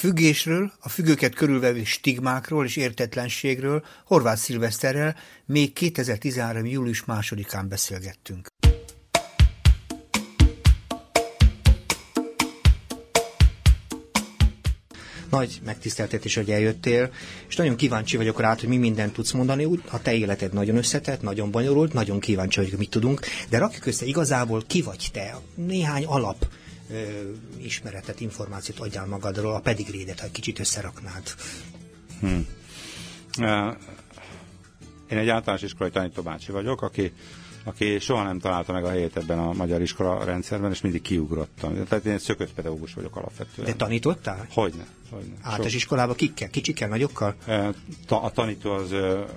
függésről, a függőket körülvevő stigmákról és értetlenségről Horváth Szilveszterrel még 2013. július másodikán beszélgettünk. Nagy megtiszteltetés, hogy eljöttél, és nagyon kíváncsi vagyok rá, hogy mi mindent tudsz mondani. Úgy, a te életed nagyon összetett, nagyon bonyolult, nagyon kíváncsi vagyok, mit tudunk, de rakjuk össze igazából ki vagy te, néhány alap ismeretet, információt adjál magadról, a pedigrédet, ha egy kicsit összeraknád. Hmm. Én egy általános iskolai tanítóbácsi vagyok, aki aki soha nem találta meg a helyét ebben a magyar iskola rendszerben, és mindig kiugrottam. Tehát én szökött pedagógus vagyok alapvetően. De tanítottál? Hogyne. hogyne. Általános iskolában kikkel? Kicsikkel, nagyokkal? A tanító az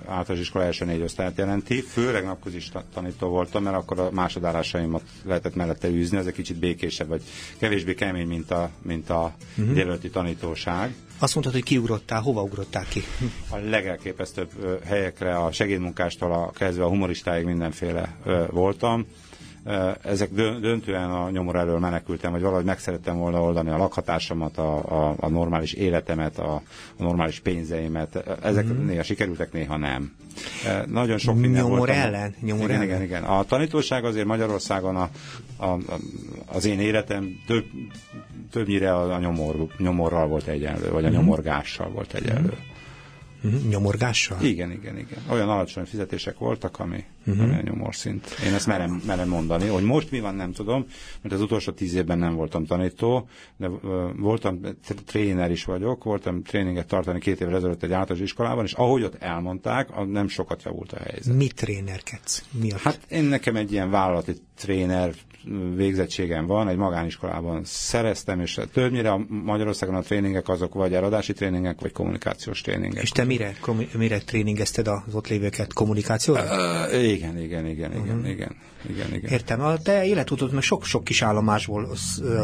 általános iskola első négy osztályát jelenti. Főleg napközis tanító voltam, mert akkor a másodállásaimat lehetett mellette űzni. Ez egy kicsit békésebb, vagy kevésbé kemény, mint a, mint a uh-huh. délelőtti tanítóság. Azt mondtad, hogy kiugrottál, hova ugrottál ki? A legelképesztőbb helyekre, a segédmunkástól a kezdve a humoristáig mindenféle voltam. Ezek döntően a nyomor elől menekültem, vagy valahogy meg szerettem volna oldani a lakhatásomat, a, a, a normális életemet, a, a normális pénzeimet. Ezek mm. néha sikerültek, néha nem. Nagyon sok minden nyomor voltam. ellen? Nyomor igen, ellen? igen, igen. A tanítóság azért Magyarországon a, a, az én életem több, többnyire a, a nyomor, nyomorral volt egyenlő, vagy a mm. nyomorgással volt egyenlő. Mm. Nyomorgással? Igen, igen, igen. Olyan alacsony fizetések voltak, ami, uh-huh. ami a nyomorszint. Én ezt merem, merem mondani. Hogy most mi van, nem tudom, mert az utolsó tíz évben nem voltam tanító, de uh, voltam tréner is vagyok, voltam tréninget tartani két évvel ezelőtt egy általános iskolában, és ahogy ott elmondták, nem sokat javult a helyzet. Mi trénerkedsz? Mi a... Hát én nekem egy ilyen vállalati tréner végzettségem van, egy magániskolában szereztem, és többnyire a Magyarországon a tréningek azok vagy eladási tréningek, vagy kommunikációs tréningek. És te mire, mire tréningezted az ott lévőket? Kommunikációra? Uh, igen, igen, igen, igen, uh-huh. igen, igen, igen. Értem, a te életutod meg sok-sok kis állomásból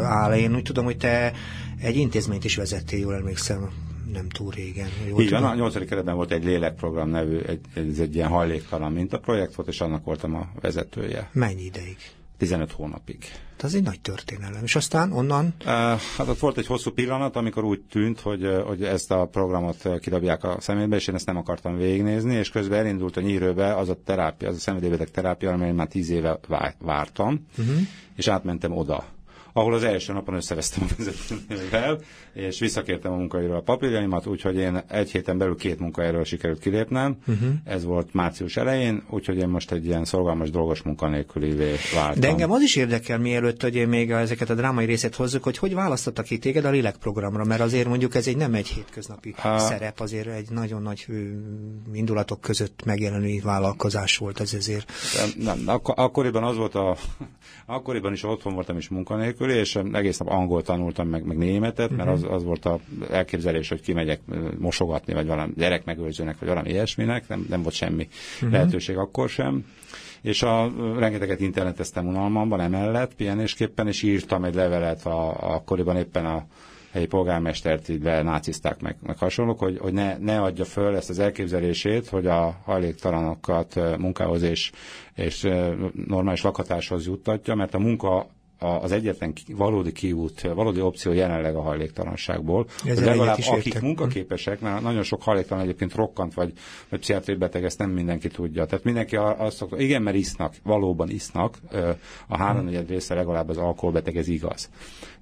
áll. Én úgy tudom, hogy te egy intézményt is vezettél, jól emlékszem nem túl régen. Jól Így van, a nyolcadik keretben volt egy lélekprogram nevű, egy, ez egy ilyen hajléktalan mintaprojekt volt, és annak voltam a vezetője. Mennyi ideig? 15 hónapig. De az egy nagy történelem. És aztán onnan? Hát ott volt egy hosszú pillanat, amikor úgy tűnt, hogy, hogy ezt a programot kidobják a szemébe, és én ezt nem akartam végignézni, és közben elindult a nyírőbe az a terápia, az a szenvedélybeteg terápia, amely már tíz éve vártam, uh-huh. és átmentem oda ahol az első napon összevesztem a vezetővel, és visszakértem a munkahelyről a papírjaimat, úgyhogy én egy héten belül két munkahelyről sikerült kilépnem. Uh-huh. Ez volt március elején, úgyhogy én most egy ilyen szolgalmas, dolgos munkanélkülivé váltam. De engem az is érdekel, mielőtt, hogy én még ezeket a drámai részét hozzuk, hogy hogy választottak ki téged a Lélek programra, mert azért mondjuk ez egy nem egy hétköznapi uh, szerep, azért egy nagyon nagy indulatok között megjelenő vállalkozás volt ez ezért. Nem, nem ak- akkoriban az volt a, akkoriban is otthon voltam is munkanélkül, köré, és egész nap angol tanultam, meg, meg németet, mert az, az volt a elképzelés, hogy kimegyek mosogatni, vagy valami gyerekmegőrzőnek, vagy valami ilyesminek, nem, nem volt semmi uh-huh. lehetőség akkor sem és a, rengeteget interneteztem unalmamban emellett, pihenésképpen, és írtam egy levelet a, akkoriban éppen a helyi polgármestert így nácizták meg, meg hasonlók, hogy, hogy ne, ne adja föl ezt az elképzelését, hogy a hajléktalanokat munkához és, és normális lakhatáshoz juttatja, mert a munka az egyetlen valódi kiút, valódi opció jelenleg a hajléktalanságból. hogy legalább akik értek. munkaképesek, mert nagyon sok hajléktalan egyébként rokkant, vagy, vagy pszichiátriai beteg, ezt nem mindenki tudja. Tehát mindenki azt szokta, igen, mert isznak, valóban isznak, a háromnegyed része legalább az alkoholbeteg, ez igaz.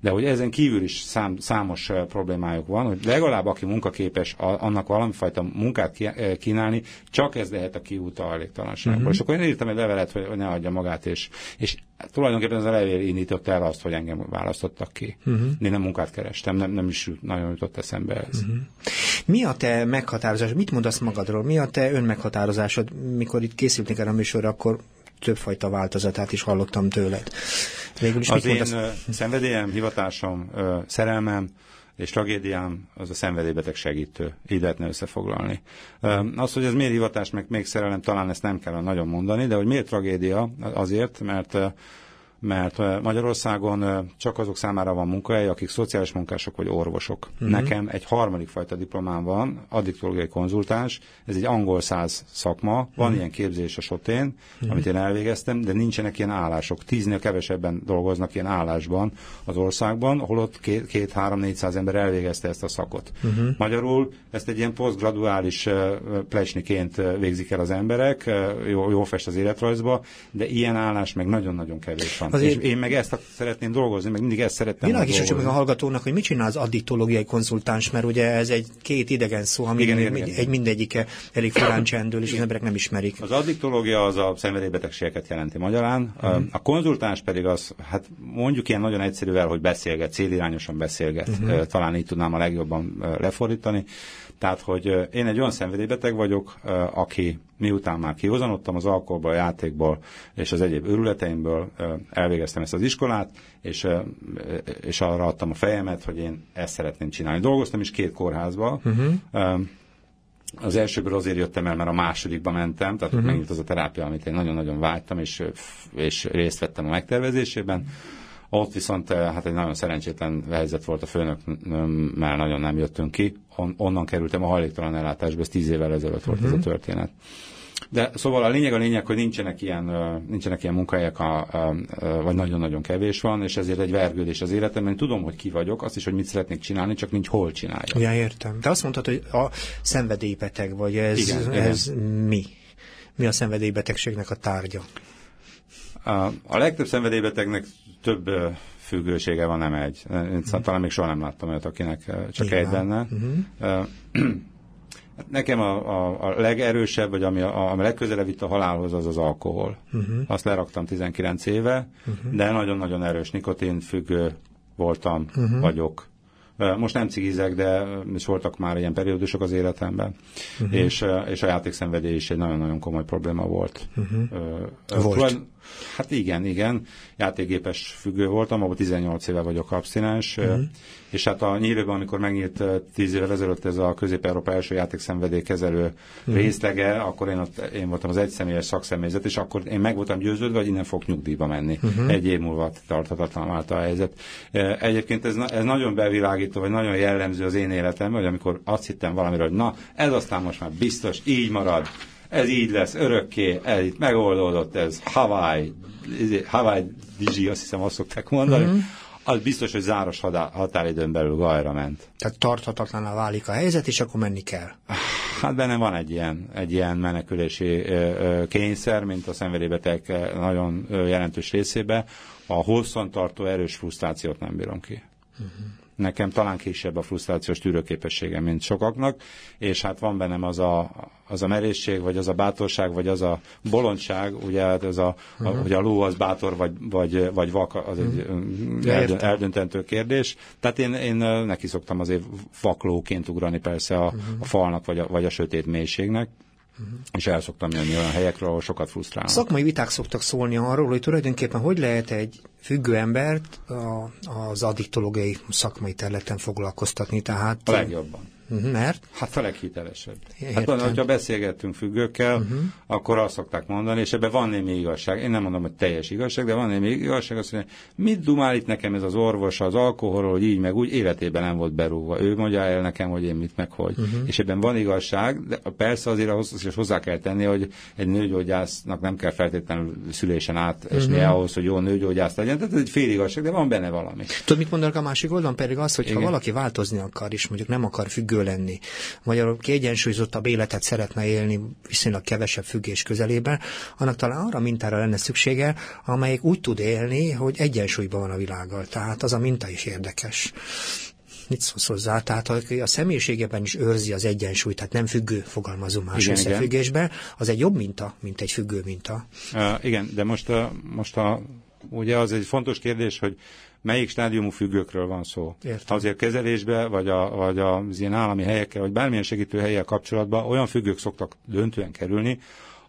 De hogy ezen kívül is szám, számos problémájuk van, hogy legalább aki munkaképes, annak valamifajta munkát kínálni, csak ez lehet a kiút a hajléktalanságból. Uh-huh. És akkor én írtam egy levelet, hogy ne adja magát, és, és tulajdonképpen az a levél indított el azt, hogy engem választottak ki. Uh-huh. Én nem munkát kerestem, nem, nem is nagyon jutott eszembe ez. Uh-huh. Mi a te meghatározás, mit mondasz magadról, mi a te önmeghatározásod, mikor itt készültünk erre a műsorra, akkor többfajta változatát is hallottam tőled. Végül is az én mondasz? szenvedélyem, hivatásom, szerelmem, és tragédiám az a szenvedélybeteg segítő. Így lehetne összefoglalni. Az, hogy ez miért hivatás, meg még szerelem, talán ezt nem kell nagyon mondani, de hogy miért tragédia, azért, mert mert Magyarországon csak azok számára van munkahely, akik szociális munkások vagy orvosok. Uh-huh. Nekem egy harmadik fajta diplomám van, addiktológiai konzultáns, ez egy angol száz szakma, van uh-huh. ilyen képzés a sotén, uh-huh. amit én elvégeztem, de nincsenek ilyen állások. Tíznél kevesebben dolgoznak ilyen állásban az országban, ahol ott két-három-négyszáz ember elvégezte ezt a szakot. Uh-huh. Magyarul ezt egy ilyen posztgraduális uh, plecsniként végzik el az emberek, uh, jó, jó fest az életrajzba, de ilyen állás meg nagyon-nagyon kevés van van. Azért... És én meg ezt szeretném dolgozni, meg mindig ezt szerettem Világos, meg a hallgatónak, hogy mit csinál az addiktológiai konzultáns, mert ugye ez egy két idegen szó, ami igen, igen, igen. egy mindegyike elég furán csendül, és az emberek nem ismerik. Az addiktológia az a szenvedélybetegségeket jelenti magyarán, uh-huh. a konzultáns pedig az, hát mondjuk ilyen nagyon egyszerűvel, hogy beszélget, célirányosan beszélget, uh-huh. talán így tudnám a legjobban lefordítani. Tehát, hogy én egy olyan szenvedélybeteg vagyok, aki miután már kihozanottam az alkoholból, a játékból és az egyéb őrületeimből, elvégeztem ezt az iskolát, és, és arra adtam a fejemet, hogy én ezt szeretném csinálni. Dolgoztam is két kórházba, uh-huh. Az elsőből azért jöttem el, mert a másodikba mentem, tehát uh-huh. megint az a terápia, amit én nagyon-nagyon vágytam, és, és részt vettem a megtervezésében. Ott viszont hát egy nagyon szerencsétlen helyzet volt a főnök, mert nagyon nem jöttünk ki. On, onnan kerültem a hajléktalan ellátásba, ez tíz évvel ezelőtt volt uh-huh. ez a mhm. történet. De szóval a lényeg a lényeg, hogy nincsenek ilyen, nincsenek ilyen munkahelyek, a, a, a, vagy nagyon-nagyon kevés van, és ezért egy vergődés az életemben. Tudom, hogy ki vagyok, azt is, hogy mit szeretnék csinálni, csak nincs hol csinálja. Ja, értem. Te azt mondtad, hogy a szenvedélybeteg vagy, ez, igen, ez igen. mi? Mi a szenvedélybetegségnek a tárgya? A, legtöbb szenvedélybetegnek több függősége van, nem egy. Én uh-huh. talán még soha nem láttam olyat, akinek csak Igen. egy benne. Uh-huh. Nekem a, a, a legerősebb, vagy ami a, a legközelebb vitt a halálhoz, az az alkohol. Uh-huh. Azt leraktam 19 éve, uh-huh. de nagyon-nagyon erős nikotin függő voltam, uh-huh. vagyok. Most nem cigizek, de is voltak már ilyen periódusok az életemben, uh-huh. és, és a játékszenvedély is egy nagyon-nagyon komoly probléma volt. Uh-huh. volt. Hát igen, igen. Játékgépes függő voltam, ahol 18 éve vagyok abszinens, uh-huh. és hát a nyílőben, amikor megnyílt 10 évvel ezelőtt ez a Közép-Európa első játékszenvedélykezelő uh-huh. részlege, akkor én, ott, én voltam az egyszemélyes szakszemélyzet, és akkor én meg voltam győződve, hogy innen fog nyugdíjba menni. Uh-huh. Egy év múlva tarthatatlan vált a helyzet. Egyébként ez, ez nagyon bevilágító, vagy nagyon jellemző az én életem, hogy amikor azt hittem valamiről, hogy na, ez aztán most már biztos így marad, ez így lesz örökké, ez itt megoldódott, ez Hawaii, Hawaii Digi, azt hiszem azt szokták mondani, mm-hmm. az biztos, hogy záros határidőn belül gajra ment. Tehát tarthatatlaná válik a helyzet, és akkor menni kell. Hát benne van egy ilyen, egy ilyen menekülési kényszer, mint a szenvedélybeteg nagyon jelentős részébe. A hosszantartó erős frusztrációt nem bírom ki. Uh-huh nekem talán kisebb a frusztrációs tűrőképessége, mint sokaknak, és hát van bennem az a, az a merészség, vagy az a bátorság, vagy az a bolondság, ugye hát ez a, uh-huh. a, hogy a ló az bátor, vagy, vagy, vagy vak, az egy uh-huh. eldönt, eldöntentő kérdés. Tehát én, én neki szoktam azért vaklóként ugrani persze a, uh-huh. a falnak, vagy a, vagy a sötét mélységnek. Uh-huh. És el szoktam jönni olyan helyekről, ahol sokat frusztrálnak. Szakmai viták szoktak szólni arról, hogy tulajdonképpen hogy lehet egy függő embert a, az addiktológiai szakmai területen foglalkoztatni. Tehát, a legjobban. Uh-huh. Mert? Hát a leghitelesebb. Hát hogyha beszélgettünk függőkkel, uh-huh. akkor azt szokták mondani, és ebben van némi igazság. Én nem mondom, hogy teljes igazság, de van némi igazság. Azt mondja, mit dumál itt nekem ez az orvos az alkoholról, hogy így meg úgy, életében nem volt berúgva. Ő mondja el nekem, hogy én mit meg hogy. Uh-huh. És ebben van igazság, de persze azért ahhoz is hozzá kell tenni, hogy egy nőgyógyásznak nem kell feltétlenül szülésen át esni uh-huh. ahhoz, hogy jó nőgyógyász legyen. Tehát ez egy fél igazság, de van benne valami. Tudod, mit mondanak a másik oldalon? Pedig az, hogy ha valaki változni akar, és mondjuk nem akar függő függő lenni. Magyarul kiegyensúlyozottabb életet szeretne élni viszonylag kevesebb függés közelében, annak talán arra mintára lenne szüksége, amelyik úgy tud élni, hogy egyensúlyban van a világgal. Tehát az a minta is érdekes mit szólsz hozzá? Tehát a személyiségében is őrzi az egyensúlyt, tehát nem függő, fogalmazom más igen, összefüggésben, igen. az egy jobb minta, mint egy függő minta. Uh, igen, de most, uh, most a, ugye az egy fontos kérdés, hogy melyik stádiumú függőkről van szó. Értem. Azért kezelésbe, vagy, a, vagy az ilyen állami helyekkel, vagy bármilyen segítő helyek kapcsolatban olyan függők szoktak döntően kerülni,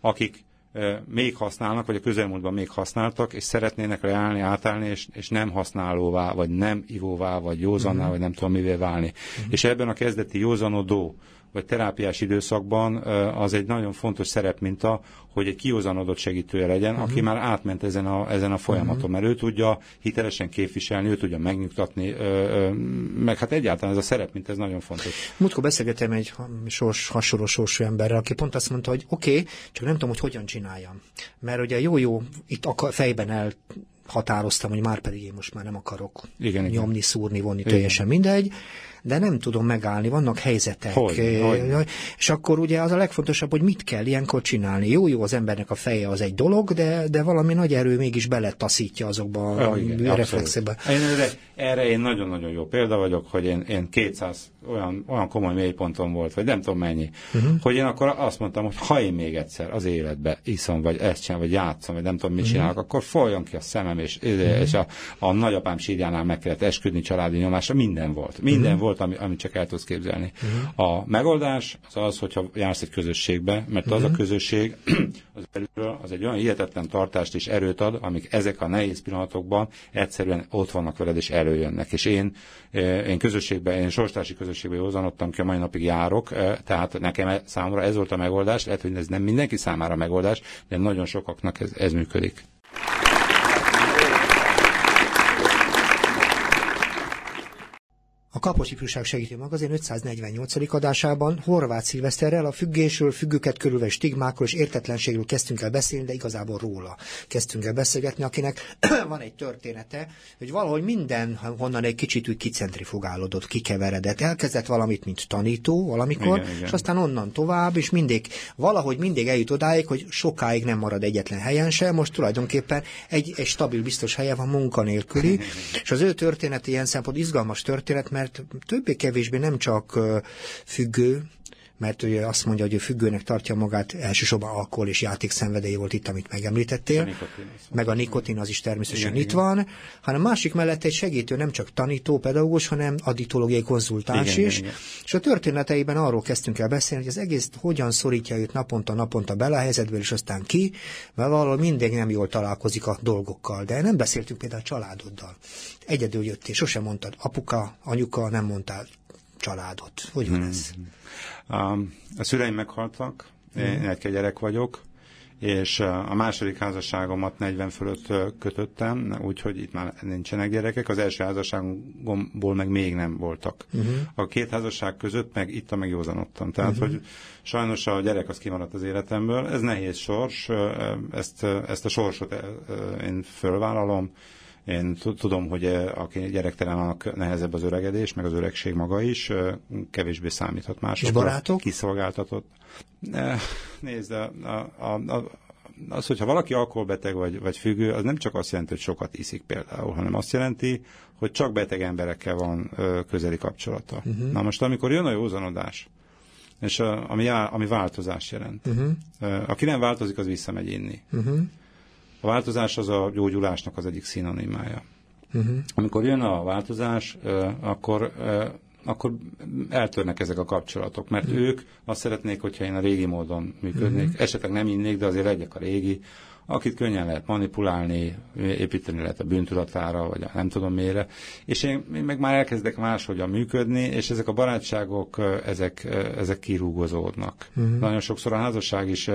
akik e, még használnak, vagy a közelmúltban még használtak, és szeretnének leállni, átállni, és, és nem használóvá, vagy nem ivóvá, vagy józanná, uh-huh. vagy nem tudom mivé válni. Uh-huh. És ebben a kezdeti józanodó vagy terápiás időszakban az egy nagyon fontos szerepminta, hogy egy kiózanodott segítője legyen, uh-huh. aki már átment ezen a, ezen a folyamaton, uh-huh. mert ő tudja hitelesen képviselni, ő tudja megnyugtatni, ö, ö, meg hát egyáltalán ez a szerep, mint ez nagyon fontos. Múltkor beszélgetem egy sors, hasonló sorsú emberrel, aki pont azt mondta, hogy oké, okay, csak nem tudom, hogy hogyan csináljam. Mert ugye jó-jó, itt a fejben el határoztam, hogy már pedig én most már nem akarok igen, nyomni, igen. szúrni, vonni, teljesen mindegy, de nem tudom megállni, vannak helyzetek. Hogy, hogy. És akkor ugye az a legfontosabb, hogy mit kell ilyenkor csinálni. Jó, jó, az embernek a feje az egy dolog, de, de valami nagy erő mégis beletaszítja azokba a, a reflexekbe. Erre, én nagyon-nagyon jó példa vagyok, hogy én, én 200 olyan, olyan komoly mélyponton volt, vagy nem tudom mennyi, uh-huh. hogy én akkor azt mondtam, hogy ha én még egyszer az életbe iszom, vagy ezt csinálom, vagy játszom, vagy nem tudom mit uh-huh. csinálok, akkor folyjon ki a szemem, és, uh-huh. és a, a nagyapám sírjánál meg kellett esküdni családi nyomásra, minden volt. Minden uh-huh. volt, ami, amit csak el tudsz képzelni. Uh-huh. A megoldás az az, hogyha jársz egy közösségbe, mert uh-huh. az a közösség az, belülről, az egy olyan hihetetlen tartást és erőt ad, amik ezek a nehéz pillanatokban egyszerűen ott vannak veled és előjönnek. És én, eh, én közösségben, én sorstársi közösségben józanodtam ki, a mai napig járok, eh, tehát nekem e, számomra ez volt a megoldás, lehet, hogy ez nem mindenki számára megoldás, de nagyon sokaknak ez, ez működik. A Kapos Ifjúság Segítő Magazin 548. adásában Horváth Szilveszterrel a függésről, függőket körülve stigmákról és értetlenségről kezdtünk el beszélni, de igazából róla kezdtünk el beszélgetni, akinek van egy története, hogy valahogy minden honnan egy kicsit úgy kicentrifugálódott, kikeveredett. Elkezdett valamit, mint tanító valamikor, igen, igen. és aztán onnan tovább, és mindig, valahogy mindig eljut odáig, hogy sokáig nem marad egyetlen helyen sem, most tulajdonképpen egy, egy stabil, biztos helye van munkanélküli, és az ő történet ilyen szempont izgalmas történet, mert mert többé-kevésbé nem csak függő, mert ő azt mondja, hogy ő függőnek tartja magát, elsősorban alkohol és játék szenvedélye volt itt, amit megemlítettél, a nikotin, meg a nikotin az is természetesen igen, itt igen. van, hanem másik mellett egy segítő nem csak tanító, pedagógus, hanem additológiai konzultáns igen, is, igen, igen. és a történeteiben arról kezdtünk el beszélni, hogy az egész hogyan szorítja őt naponta, naponta bele a helyzetből, és aztán ki, mert valahol mindig nem jól találkozik a dolgokkal, de nem beszéltünk például a családoddal. Egyedül jöttél, sosem mondtad apuka, anyuka, nem mondtál családot. Hogy van hmm. ez? A, szüleim meghaltak, én hmm. egy gyerek vagyok, és a második házasságomat 40 fölött kötöttem, úgyhogy itt már nincsenek gyerekek. Az első házasságomból meg még nem voltak. Uh-huh. A két házasság között meg itt a megjózanodtam. Tehát, uh-huh. hogy sajnos a gyerek az kimaradt az életemből. Ez nehéz sors, ezt, ezt a sorsot én fölvállalom, én tudom, hogy eh, aki gyerektelen, annak nehezebb az öregedés, meg az öregség maga is, eh, kevésbé számíthat másokra. És barátok? Kiszolgáltatott. Eh, nézd, a, a, a, az, hogyha valaki alkoholbeteg vagy, vagy függő, az nem csak azt jelenti, hogy sokat iszik például, hanem azt jelenti, hogy csak beteg emberekkel van ö, közeli kapcsolata. Uh-huh. Na most, amikor jön a józanodás, és a, ami, ami változás jelent. Uh-huh. Aki nem változik, az visszamegy inni. Uh-huh. A változás az a gyógyulásnak az egyik szinonimája. Uh-huh. Amikor jön a változás, akkor akkor eltörnek ezek a kapcsolatok, mert uh-huh. ők azt szeretnék, hogyha én a régi módon működnék, uh-huh. esetleg nem innék, de azért legyek a régi, akit könnyen lehet manipulálni, építeni lehet a bűntudatára, vagy a nem tudom mire, és én, én meg már elkezdek máshogyan működni, és ezek a barátságok, ezek, ezek kirúgozódnak. Uh-huh. Nagyon sokszor a házasság is,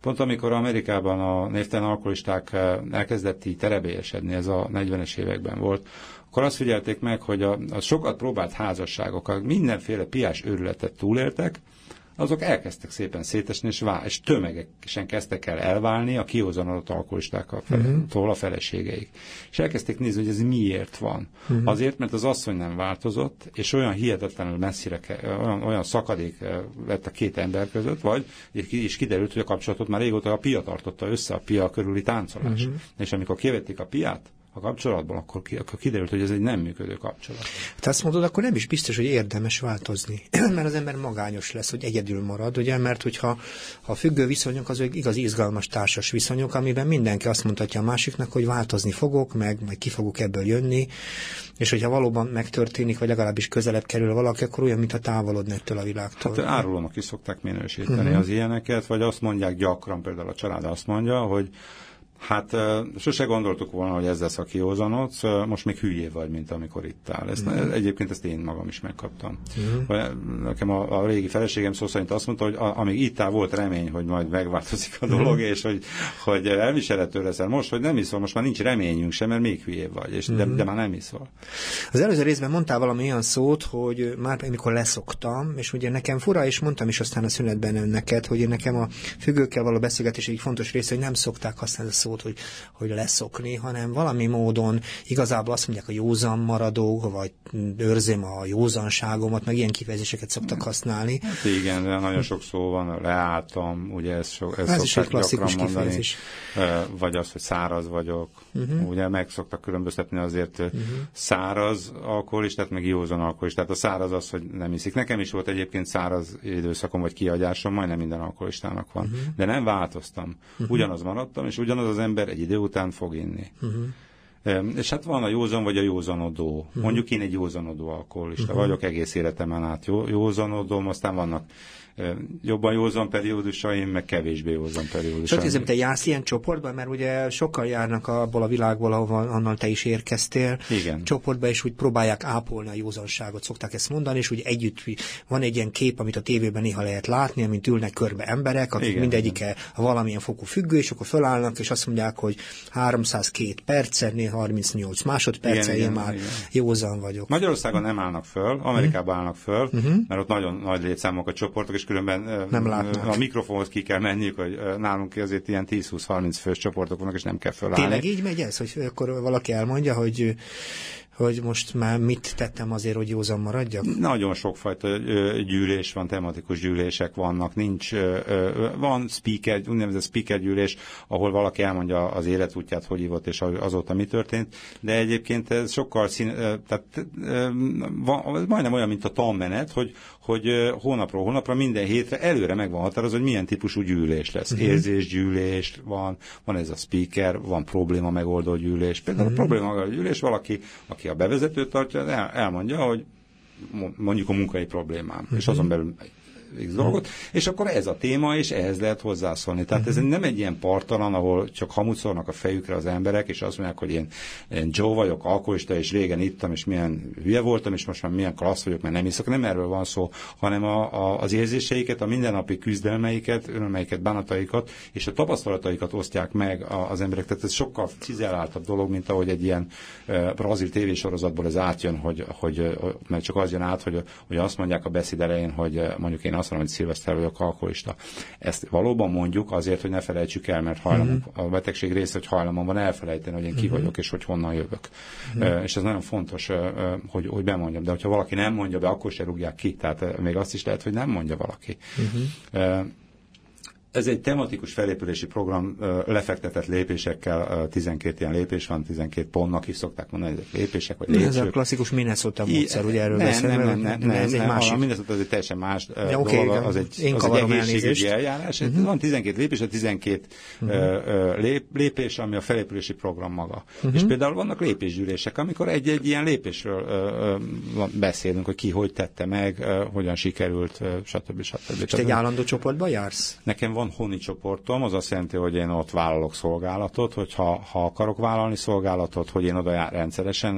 pont amikor Amerikában a névtelen alkoholisták elkezdett így terebélyesedni, ez a 40-es években volt, akkor azt figyelték meg, hogy a, a sokat próbált házasságok, mindenféle piás őrületet túléltek, azok elkezdtek szépen szétesni, és, vál, és tömegesen kezdtek el elválni a kihozanodott alkoholistáktól uh-huh. a feleségeik. És elkezdték nézni, hogy ez miért van. Uh-huh. Azért, mert az asszony nem változott, és olyan hihetetlenül messzire, olyan, olyan szakadék lett a két ember között, vagy és kiderült, hogy a kapcsolatot már régóta a pia tartotta össze, a pia körüli táncolás. Uh-huh. És amikor kivették a piát, a kapcsolatból, akkor, ki, akkor kiderült, hogy ez egy nem működő kapcsolat. Te azt mondod, akkor nem is biztos, hogy érdemes változni, mert az ember magányos lesz, hogy egyedül marad, ugye, mert hogyha ha függő viszonyok, az igaz izgalmas társas viszonyok, amiben mindenki azt mondhatja a másiknak, hogy változni fogok, meg majd ki fogok ebből jönni, és hogyha valóban megtörténik, vagy legalábbis közelebb kerül valaki, akkor olyan, mintha távolodna ettől a világtól. Hát árulónak is szokták minősíteni uh-huh. az ilyeneket, vagy azt mondják gyakran, például a család azt mondja, hogy Hát sose gondoltuk volna, hogy ez lesz a kiózanodsz, most még hülyé vagy, mint amikor itt áll. Ezt, mm. Egyébként ezt én magam is megkaptam. Mm. Nekem a, a régi feleségem szó szerint azt mondta, hogy a, amíg itt áll, volt remény, hogy majd megváltozik a dolog, mm. és hogy, hogy elviselhető leszel. Most, hogy nem iszol, most már nincs reményünk sem, mert még hülyé vagy, és mm. de, de már nem iszol. Az előző részben mondtál valami olyan szót, hogy már amikor leszoktam, és ugye nekem fura, és mondtam is aztán a szünetben neked, hogy nekem a függőkkel való beszélgetés egy fontos része, hogy nem szokták használni a szót, hogy, hogy leszokni, hanem valami módon igazából azt mondják, a józan maradó, vagy őrzem a józanságomat, meg ilyen kifejezéseket szoktak használni. Hát igen, de nagyon sok szó van, leálltam, ugye ez, so, ez, ez is egy klasszikus mondani, kifejezés. Vagy az, hogy száraz vagyok, uh-huh. ugye meg szoktak különböztetni azért uh-huh. száraz alkoholistát, meg józan alkoholistát. A száraz az, hogy nem iszik. Nekem is volt egyébként száraz időszakom, vagy kiagyásom, majdnem minden alkoholistának van. Uh-huh. De nem változtam. Uh-huh. Ugyanaz maradtam, és ugyanaz az ember egy idő után fog inni. Uh-huh. És hát van a józan vagy a józanodó. Uh-huh. Mondjuk én egy józanodó alkoholista uh-huh. vagyok, egész életemen át jó, józanodom, aztán vannak jobban józan periódusaim, meg kevésbé józan periódusaim. Csak te jársz ilyen csoportban, mert ugye sokkal járnak abból a világból, ahol annal te is érkeztél. Igen. Csoportba, és úgy próbálják ápolni a józanságot, szokták ezt mondani, és úgy együtt van egy ilyen kép, amit a tévében néha lehet látni, amint ülnek körbe emberek, akik igen, mindegyike valamilyen fokú függő, és akkor fölállnak, és azt mondják, hogy 302 percen, 38 másodpercen én már igen. józan vagyok. Magyarországon nem állnak föl, Amerikában állnak föl, uh-huh. mert ott nagyon nagy létszámok a csoportok, és különben nem a mikrofonhoz ki kell menniük, hogy nálunk azért ilyen 10-20-30 fős csoportok vannak, és nem kell fölállni. Tényleg így megy ez, hogy akkor valaki elmondja, hogy hogy most már mit tettem azért, hogy józan maradjak? Nagyon sokfajta gyűlés van, tematikus gyűlések vannak, nincs, van speaker, úgynevezett speaker gyűlés, ahol valaki elmondja az életútját, hogy hívott, és azóta mi történt, de egyébként ez sokkal szín, tehát van, majdnem olyan, mint a tanmenet, hogy, hogy hónapról hónapra minden hétre előre meg van határozva, hogy milyen típusú gyűlés lesz. Uh-huh. Érzésgyűlés van, van ez a speaker, van probléma megoldó gyűlés. Például uh-huh. a probléma megoldó gyűlés valaki, aki a bevezetőt tartja, el, elmondja, hogy mondjuk a munkai problémám, uh-huh. és azon belül X dolgot, és akkor ez a téma, és ehhez lehet hozzászólni. Tehát ez nem egy ilyen partalan, ahol csak hamut szólnak a fejükre az emberek, és azt mondják, hogy én, én Joe vagyok, alkoholista, és régen ittam, és milyen hülye voltam, és most már milyen klassz vagyok, mert nem iszok. Nem erről van szó, hanem a, a, az érzéseiket, a mindennapi küzdelmeiket, örömeiket, bánataikat, és a tapasztalataikat osztják meg az emberek. Tehát ez sokkal cizeláltabb dolog, mint ahogy egy ilyen uh, brazil tévésorozatból ez átjön, hogy, hogy, mert csak az jön át, hogy, hogy azt mondják a beszéd elején, hogy mondjuk én azt mondom, hogy szilveszter vagyok alkoholista. Ezt valóban mondjuk azért, hogy ne felejtsük el, mert hajlamunk, uh-huh. a betegség része, hogy hajlamon van elfelejteni, hogy én ki uh-huh. vagyok, és hogy honnan jövök. Uh-huh. Uh, és ez nagyon fontos, hogy, hogy bemondjam. De hogyha valaki nem mondja be, akkor se rúgják ki. Tehát még azt is lehet, hogy nem mondja valaki. Uh-huh. Ez egy tematikus felépülési program lefektetett lépésekkel, 12 ilyen lépés van, 12 pontnak is szokták mondani, ezek lépések, vagy lépcsők. Ez a klasszikus Minnesota módszer, ugye erről nem, beszélni? Nem, nem, nem, nem, ez egy másik. A Minnesota az egy teljesen más ja, okay, dolog, az egy, Én az egy egészségügyi eljárás. Uh-huh. Van 12 lépés, a 12 uh-huh. lép, lépés, ami a felépülési program maga. Uh-huh. És például vannak lépésgyűlések, amikor egy-egy ilyen lépésről beszélünk, hogy ki hogy tette meg, hogyan sikerült, stb. stb. És egy állandó csoportban jársz? Nekem van honi csoportom, az azt jelenti, hogy én ott vállalok szolgálatot, hogy ha, akarok vállalni szolgálatot, hogy én oda rendszeresen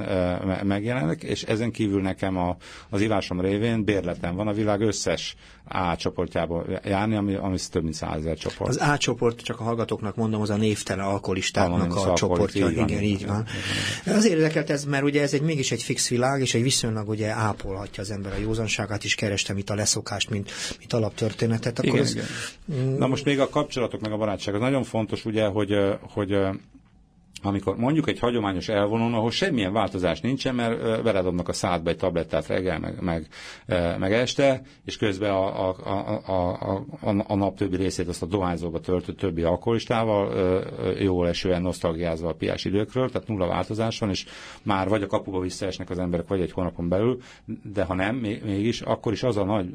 megjelenek, és ezen kívül nekem a, az ívásom révén bérletem van a világ összes A csoportjába járni, ami, ami több mint százezer csoport. Az A csoport, csak a hallgatóknak mondom, az a névtelen alkoholistáknak a csoportja. Így van, igen, így van. van. Azért érdekelt ez, mert ugye ez egy mégis egy fix világ, és egy viszonylag ugye ápolhatja az ember a józanságát is, kerestem itt a leszokást, mint, mint alaptörténetet. Akkor igen, ez, igen. Na most még a kapcsolatok, meg a barátság, az nagyon fontos, ugye, hogy, hogy amikor mondjuk egy hagyományos elvonón, ahol semmilyen változás nincsen, mert beledobnak a szádba egy tablettát reggel, meg, meg, meg este, és közben a, a, a, a, a, a nap többi részét azt a dohányzóba töltött többi alkoholistával, jól esően nosztalgiázva a piás időkről, tehát nulla változás van, és már vagy a kapuba visszaesnek az emberek, vagy egy hónapon belül, de ha nem, mégis, akkor is az a nagy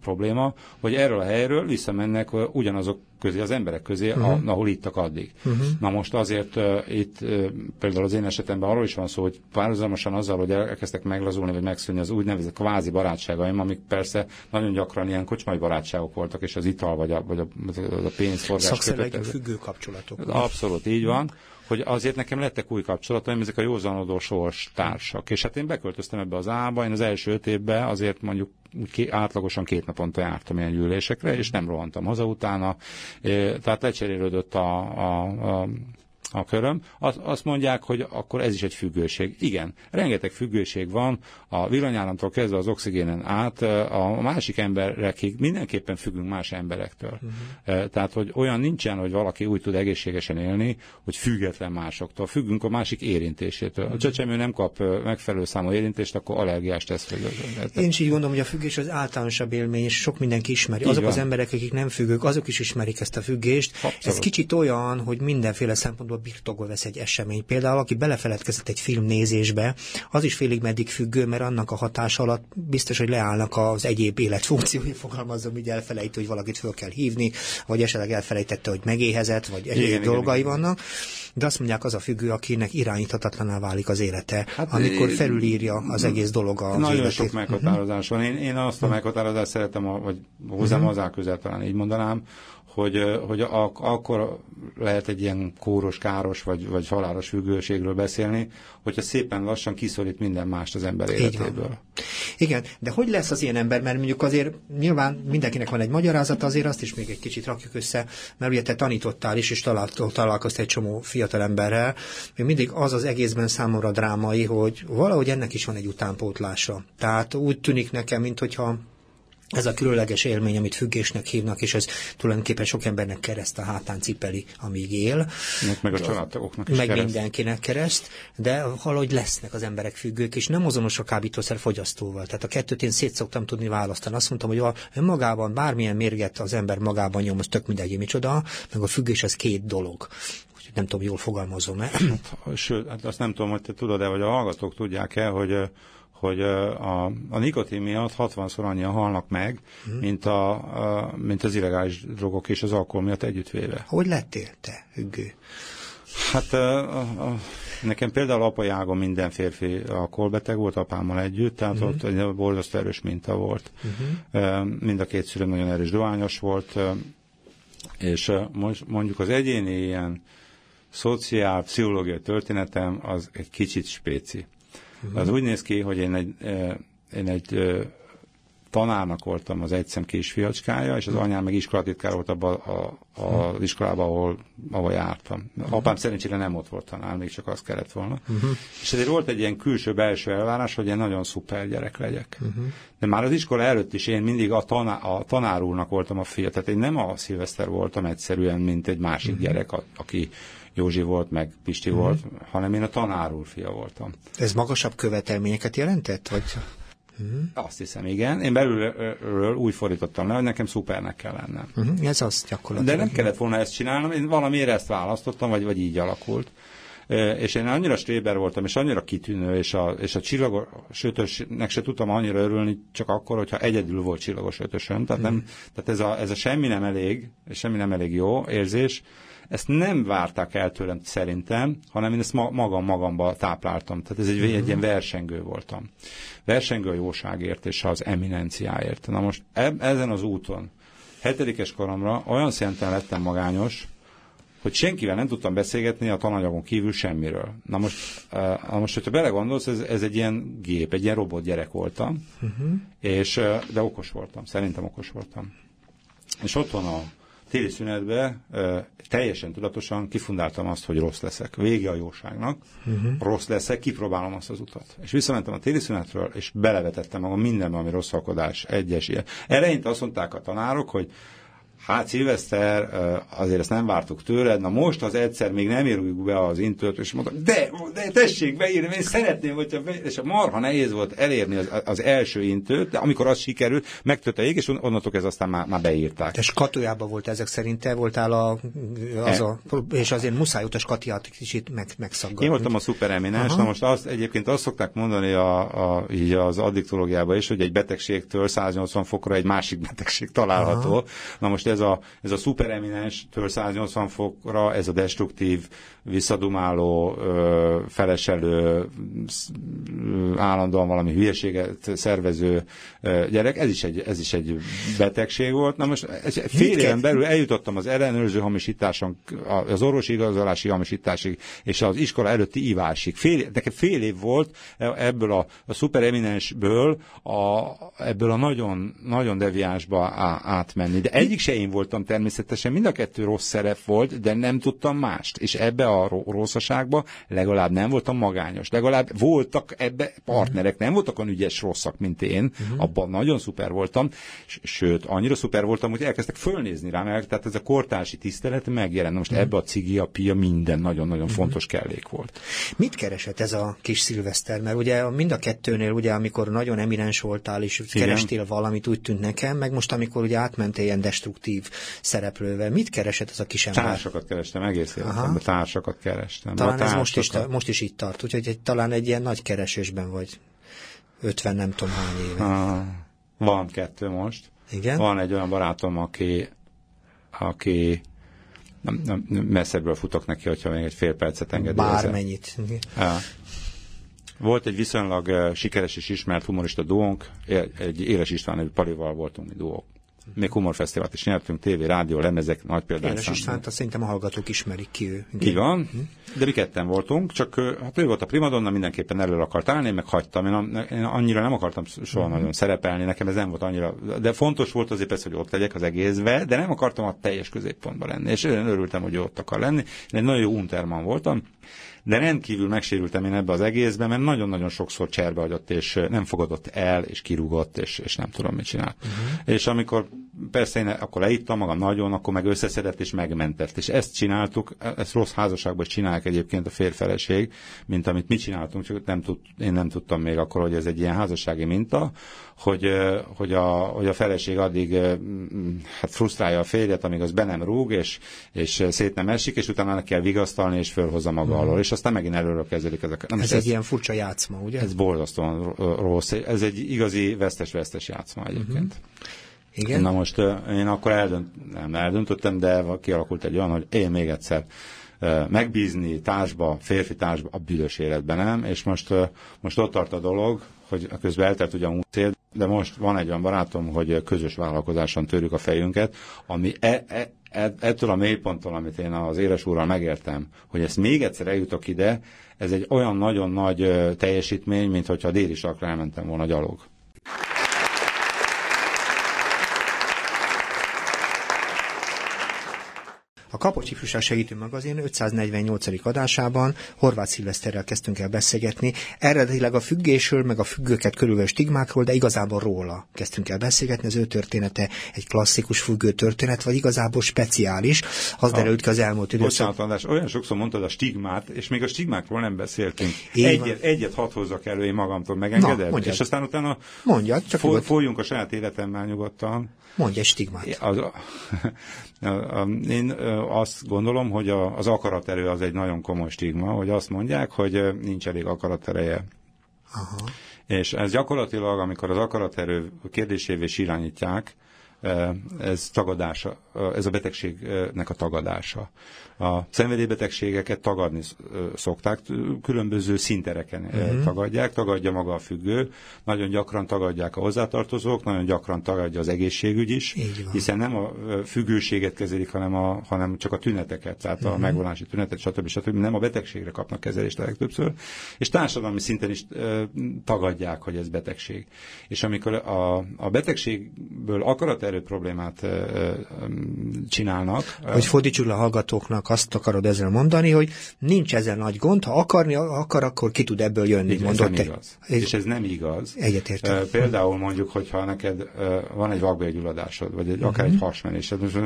probléma, hogy erről a helyről visszamennek ugyanazok közé, az emberek közé, uh-huh. ahol ittak addig. Uh-huh. Na most azért uh, itt itt például az én esetemben arról is van szó, hogy párhuzamosan azzal, hogy elkezdtek meglazulni, vagy megszűnni az úgynevezett kvázi barátságaim, amik persze nagyon gyakran ilyen kocsmai barátságok voltak, és az ital vagy a, vagy a, a pénzforgás. függő kapcsolatok. Abszolút, így van hogy azért nekem lettek új kapcsolataim, ezek a józanodó sors társak. És hát én beköltöztem ebbe az ába, én az első öt évben azért mondjuk átlagosan két naponta jártam ilyen gyűlésekre, és nem rohantam haza utána. Tehát lecserélődött a, a, a a köröm, az, azt mondják, hogy akkor ez is egy függőség. Igen, rengeteg függőség van, a villanyállamtól kezdve az oxigénen át, a másik emberekig mindenképpen függünk más emberektől. Uh-huh. Tehát, hogy olyan nincsen, hogy valaki úgy tud egészségesen élni, hogy független másoktól. Függünk a másik érintésétől. Uh-huh. A csecsemő nem kap megfelelő számú érintést, akkor allergiás tesz fel. Én is így gondolom, hogy a függés az általánosabb élmény, és sok mindenki ismeri. Így azok van. az emberek, akik nem függők, azok is ismerik ezt a függést. Abszolút. Ez kicsit olyan, hogy mindenféle szempontból birtokba vesz egy esemény. Például, aki belefeledkezett egy film nézésbe, az is félig meddig függő, mert annak a hatás alatt biztos, hogy leállnak az egyéb életfunkciói, fogalmazom, így elfelejtő, hogy valakit föl kell hívni, vagy esetleg elfelejtette, hogy megéhezett, vagy egyéb igen, dolgai igen, vannak. De azt mondják, az a függő, akinek irányíthatatlaná válik az élete, hát, amikor felülírja az egész dolog az Nagyon életét. sok meghatározás van. Én, én azt a mhm. meghatározást szeretem, vagy hozzám uh-huh. hozzá közel talán így mondanám, hogy, hogy ak- akkor lehet egy ilyen kóros, káros vagy, vagy halálos függőségről beszélni, hogyha szépen lassan kiszorít minden mást az ember életéből. Igen, de hogy lesz az ilyen ember, mert mondjuk azért nyilván mindenkinek van egy magyarázata, azért azt is még egy kicsit rakjuk össze, mert ugye te tanítottál is, és találkoztál egy csomó fiatalemberrel, még mindig az az egészben számomra drámai, hogy valahogy ennek is van egy utánpótlása. Tehát úgy tűnik nekem, mintha ez a különleges élmény, amit függésnek hívnak, és ez tulajdonképpen sok embernek kereszt a hátán cipeli, amíg él. Meg, a családtagoknak is Meg kereszt. mindenkinek kereszt, de valahogy lesznek az emberek függők, és nem azonos a kábítószer fogyasztóval. Tehát a kettőt én szét szoktam tudni választani. Azt mondtam, hogy önmagában bármilyen mérget az ember magában nyom, az tök mindegy, micsoda, meg a függés az két dolog nem tudom, jól fogalmazom-e. Hát, sőt, hát azt nem tudom, hogy te tudod-e, vagy a hallgatók tudják-e, hogy hogy a, a nikotin miatt 60-szor annyian halnak meg, hmm. mint, a, a, mint az illegális drogok és az alkohol miatt együttvéve. Hogy lettél te, Hüggő? Hát a, a, nekem például apai ágon minden férfi alkoholbeteg volt apámmal együtt, tehát uh-huh. ott egy borzasztó erős minta volt. Uh-huh. Mind a két szülőm nagyon erős dohányos volt, és mondjuk az egyéni ilyen szociál, pszichológiai történetem az egy kicsit spéci. Uh-huh. Az úgy néz ki, hogy én egy, én egy tanárnak voltam az egyszem kisfiacskája, és az uh-huh. anyám meg iskolatitkár volt abban a, a, az iskolában, ahol, ahol jártam. Uh-huh. Apám szerencsére nem ott volt tanár, még csak az kellett volna. Uh-huh. És ezért volt egy ilyen külső-belső elvárás, hogy én nagyon szuper gyerek legyek. Uh-huh. De már az iskola előtt is én mindig a, taná, a tanár úrnak voltam a fia. Tehát én nem a szilveszter voltam egyszerűen, mint egy másik uh-huh. gyerek, a, aki Józsi volt, meg Pisti mm-hmm. volt, hanem én a tanár úr fia voltam. Ez magasabb követelményeket jelentett? Vagy? Mm. Azt hiszem, igen. Én belülről úgy fordítottam le, hogy nekem szupernek kell lennem. Mm-hmm. Ez az gyakorlatilag. De nem kellett volna ezt csinálnom, én valamiért ezt választottam, vagy, vagy így alakult. És én annyira stréber voltam, és annyira kitűnő, és a, és a csillagos ötösnek se tudtam annyira örülni, csak akkor, hogyha egyedül volt csillagos ötösön. Tehát, nem, tehát ez, a, ez a semmi nem elég, semmi nem elég jó érzés, ezt nem várták el tőlem szerintem, hanem én ezt magam magamba tápláltam. Tehát ez egy, egy ilyen versengő voltam. Versengő a jóságért és az eminenciáért. Na most e- ezen az úton, hetedikes koromra olyan szinten lettem magányos, hogy senkivel nem tudtam beszélgetni a tananyagon kívül semmiről. Na most, na most hogyha belegondolsz, ez, ez egy ilyen gép, egy ilyen robot gyerek voltam, uh-huh. és, de okos voltam, szerintem okos voltam. És ott van a téli szünetben teljesen tudatosan kifundáltam azt, hogy rossz leszek. Vége a jóságnak, uh-huh. rossz leszek, kipróbálom azt az utat. És visszamentem a téli szünetről, és belevetettem magam mindenbe, ami rosszalkodás, egyes ilyen. Eleinte azt mondták a tanárok, hogy Hát Szilveszter, azért ezt nem vártuk tőled, na most az egyszer még nem írjuk be az intőt, és mondtam, de, de tessék beírni, én szeretném, hogyha be... és a marha nehéz volt elérni az, az első intőt, de amikor az sikerült, megtört a jég, és onnantól ez aztán már, már beírták. És Katolyában volt ezek szerint, te voltál a, az a, és azért muszáj utas Katiát kicsit meg, megszaggatni. Én voltam a szupereminens, na most azt, egyébként azt szokták mondani a, a, így az addiktológiában is, hogy egy betegségtől 180 fokra egy másik betegség található. Aha. Na most ez a, ez a szupereminens-től 180 fokra, ez a destruktív, visszadumáló, feleselő, állandóan valami hülyeséget szervező gyerek, ez is, egy, ez is egy betegség volt. Na most fél éven belül eljutottam az ellenőrző hamisításon, az orvosi igazolási hamisításig, és az iskola előtti ivásig. Fél, nekem fél év volt ebből a, a szupereminensből a, ebből a nagyon, nagyon deviánsba á, átmenni. De egyik se én voltam természetesen, mind a kettő rossz szerep volt, de nem tudtam mást. És ebbe a rosszaságba legalább nem voltam magányos. Legalább voltak ebbe partnerek, nem voltak olyan ügyes rosszak, mint én. Uh-huh. Abban nagyon szuper voltam. Sőt, annyira szuper voltam, hogy elkezdtek fölnézni rám, tehát ez a kortársi tisztelet megjelent. Most uh-huh. ebbe a cigi, a pia, minden nagyon-nagyon uh-huh. fontos kellék volt. Mit keresett ez a kis szilveszter? Mert ugye mind a kettőnél, ugye, amikor nagyon eminens voltál, és Igen. kerestél valamit, úgy tűnt nekem, meg most, amikor ugye átmentél ilyen destruktív szereplővel, mit keresett ez a kis ember? Társakat kerestem, egész életemben társakat kerestem. Talán ez most is, most is itt tart, úgyhogy egy, talán egy ilyen nagy keresésben vagy 50 nem tudom hány éve. Ah, van kettő most. Igen? Van egy olyan barátom, aki, aki nem, nem, messzebbről futok neki, hogyha még egy fél percet engedélyezem. Bármennyit. Ja. Volt egy viszonylag uh, sikeres és ismert humorista duónk, egy Éles István nevű Palival voltunk mi duók. Még humorfesztivált is nyertünk, tévé, rádió, lemezek, nagy példák. Éles Istvánt azt szerintem a hallgatók ismerik ki ő. Így van, de mi ketten voltunk, csak hát ő volt a primadonna, mindenképpen elő akart állni, meg hagytam. Én, én annyira nem akartam soha uh-huh. nagyon szerepelni, nekem ez nem volt annyira, de fontos volt azért persze, hogy ott legyek az egészbe, de nem akartam a teljes középpontban lenni, és én örültem, hogy ott akar lenni. Én egy nagyon jó unterman voltam, de rendkívül megsérültem én ebbe az egészbe, mert nagyon-nagyon sokszor cserbe hagyott, és nem fogadott el, és kirúgott, és, és nem tudom, mit csinál. Uh-huh. És amikor persze én akkor leittam magam nagyon, akkor meg összeszedett és megmentett. És ezt csináltuk, ezt rossz házasságban is csinálják egyébként a férfeleség, mint amit mi csináltunk, csak nem tud, én nem tudtam még akkor, hogy ez egy ilyen házassági minta, hogy, hogy, a, hogy a feleség addig hát frusztrálja a férjet, amíg az be nem rúg, és, és szét nem esik, és utána kell vigasztalni, és fölhozza maga uh-huh. alól. És aztán megint előről kezdődik ezek. Nem, ez, ez egy ilyen furcsa játszma, ugye? Ez borzasztóan rossz. Ez egy igazi vesztes-vesztes játszma egyébként. Uh-huh. Igen? Na most én akkor eldönt, nem eldöntöttem, de kialakult egy olyan, hogy én még egyszer megbízni társba, férfi társba a büdös életben nem, és most, most ott tart a dolog, hogy közben eltelt ugye a múlt de most van egy olyan barátom, hogy közös vállalkozáson törjük a fejünket, ami e, e, ettől a mélyponttól, amit én az éles úrral megértem, hogy ezt még egyszer eljutok ide, ez egy olyan nagyon nagy teljesítmény, mint hogyha a déli sakra elmentem volna gyalog. A Kapocs Ifjúság Segítő Magazin 548. adásában Horváth Szilveszterrel kezdtünk el beszélgetni. Eredetileg a függésről, meg a függőket körülvevő stigmákról, de igazából róla kezdtünk el beszélgetni. Az ő története egy klasszikus függő történet, vagy igazából speciális. Az derült ki az elmúlt időszak. Bocsánat, András, olyan sokszor mondtad a stigmát, és még a stigmákról nem beszéltünk. egyet, egyet hadd hozzak elő én magamtól, megengeded? Na, és aztán utána mondjad, csak fo- folyjunk a saját életemmel nyugodtan. Mondj egy stigmát. Az, a, a, a, én azt gondolom, hogy a, az akaraterő az egy nagyon komoly stigma, hogy azt mondják, hogy nincs elég akaratereje. Aha. És ez gyakorlatilag, amikor az akaraterő kérdésévé irányítják, ez tagadása, ez a betegségnek a tagadása. A szenvedélybetegségeket tagadni szokták, különböző szintereken uh-huh. tagadják, tagadja maga a függő, nagyon gyakran tagadják a hozzátartozók, nagyon gyakran tagadja az egészségügy is, hiszen nem a függőséget kezelik, hanem, a, hanem csak a tüneteket, tehát uh-huh. a mhm. megvonási tünetet, stb. stb. Nem a betegségre kapnak kezelést a legtöbbször, és társadalmi szinten is tagadják, hogy ez betegség. És amikor a, a betegségből akaraterő problémát csinálnak. Hogy fordítsuk le a hallgatóknak azt akarod ezzel mondani, hogy nincs ezzel nagy gond, ha akarni akar, akkor ki tud ebből jönni, Így, mondott ez nem igaz. Ez... És ez nem igaz. Egyetértem. Például mondjuk, hogyha neked van egy vakbélgyulladásod, vagy egy, akár uh-huh. egy hasmenésed, most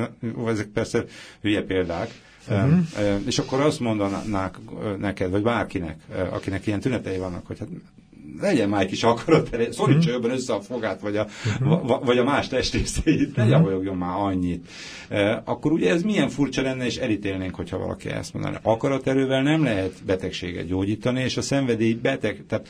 ezek persze hülye példák, Uh-huh. És akkor azt mondanák neked, vagy bárkinek, akinek ilyen tünetei vannak, hogy hát legyen már egy kis akarat, szorítsa hmm. jobban össze a fogát, vagy a, uh-huh. vagy a más testrészeit, ne uh-huh. már annyit. E, akkor ugye ez milyen furcsa lenne, és elítélnénk, hogyha valaki ezt mondaná. Akaraterővel nem lehet betegséget gyógyítani, és a szenvedély beteg, tehát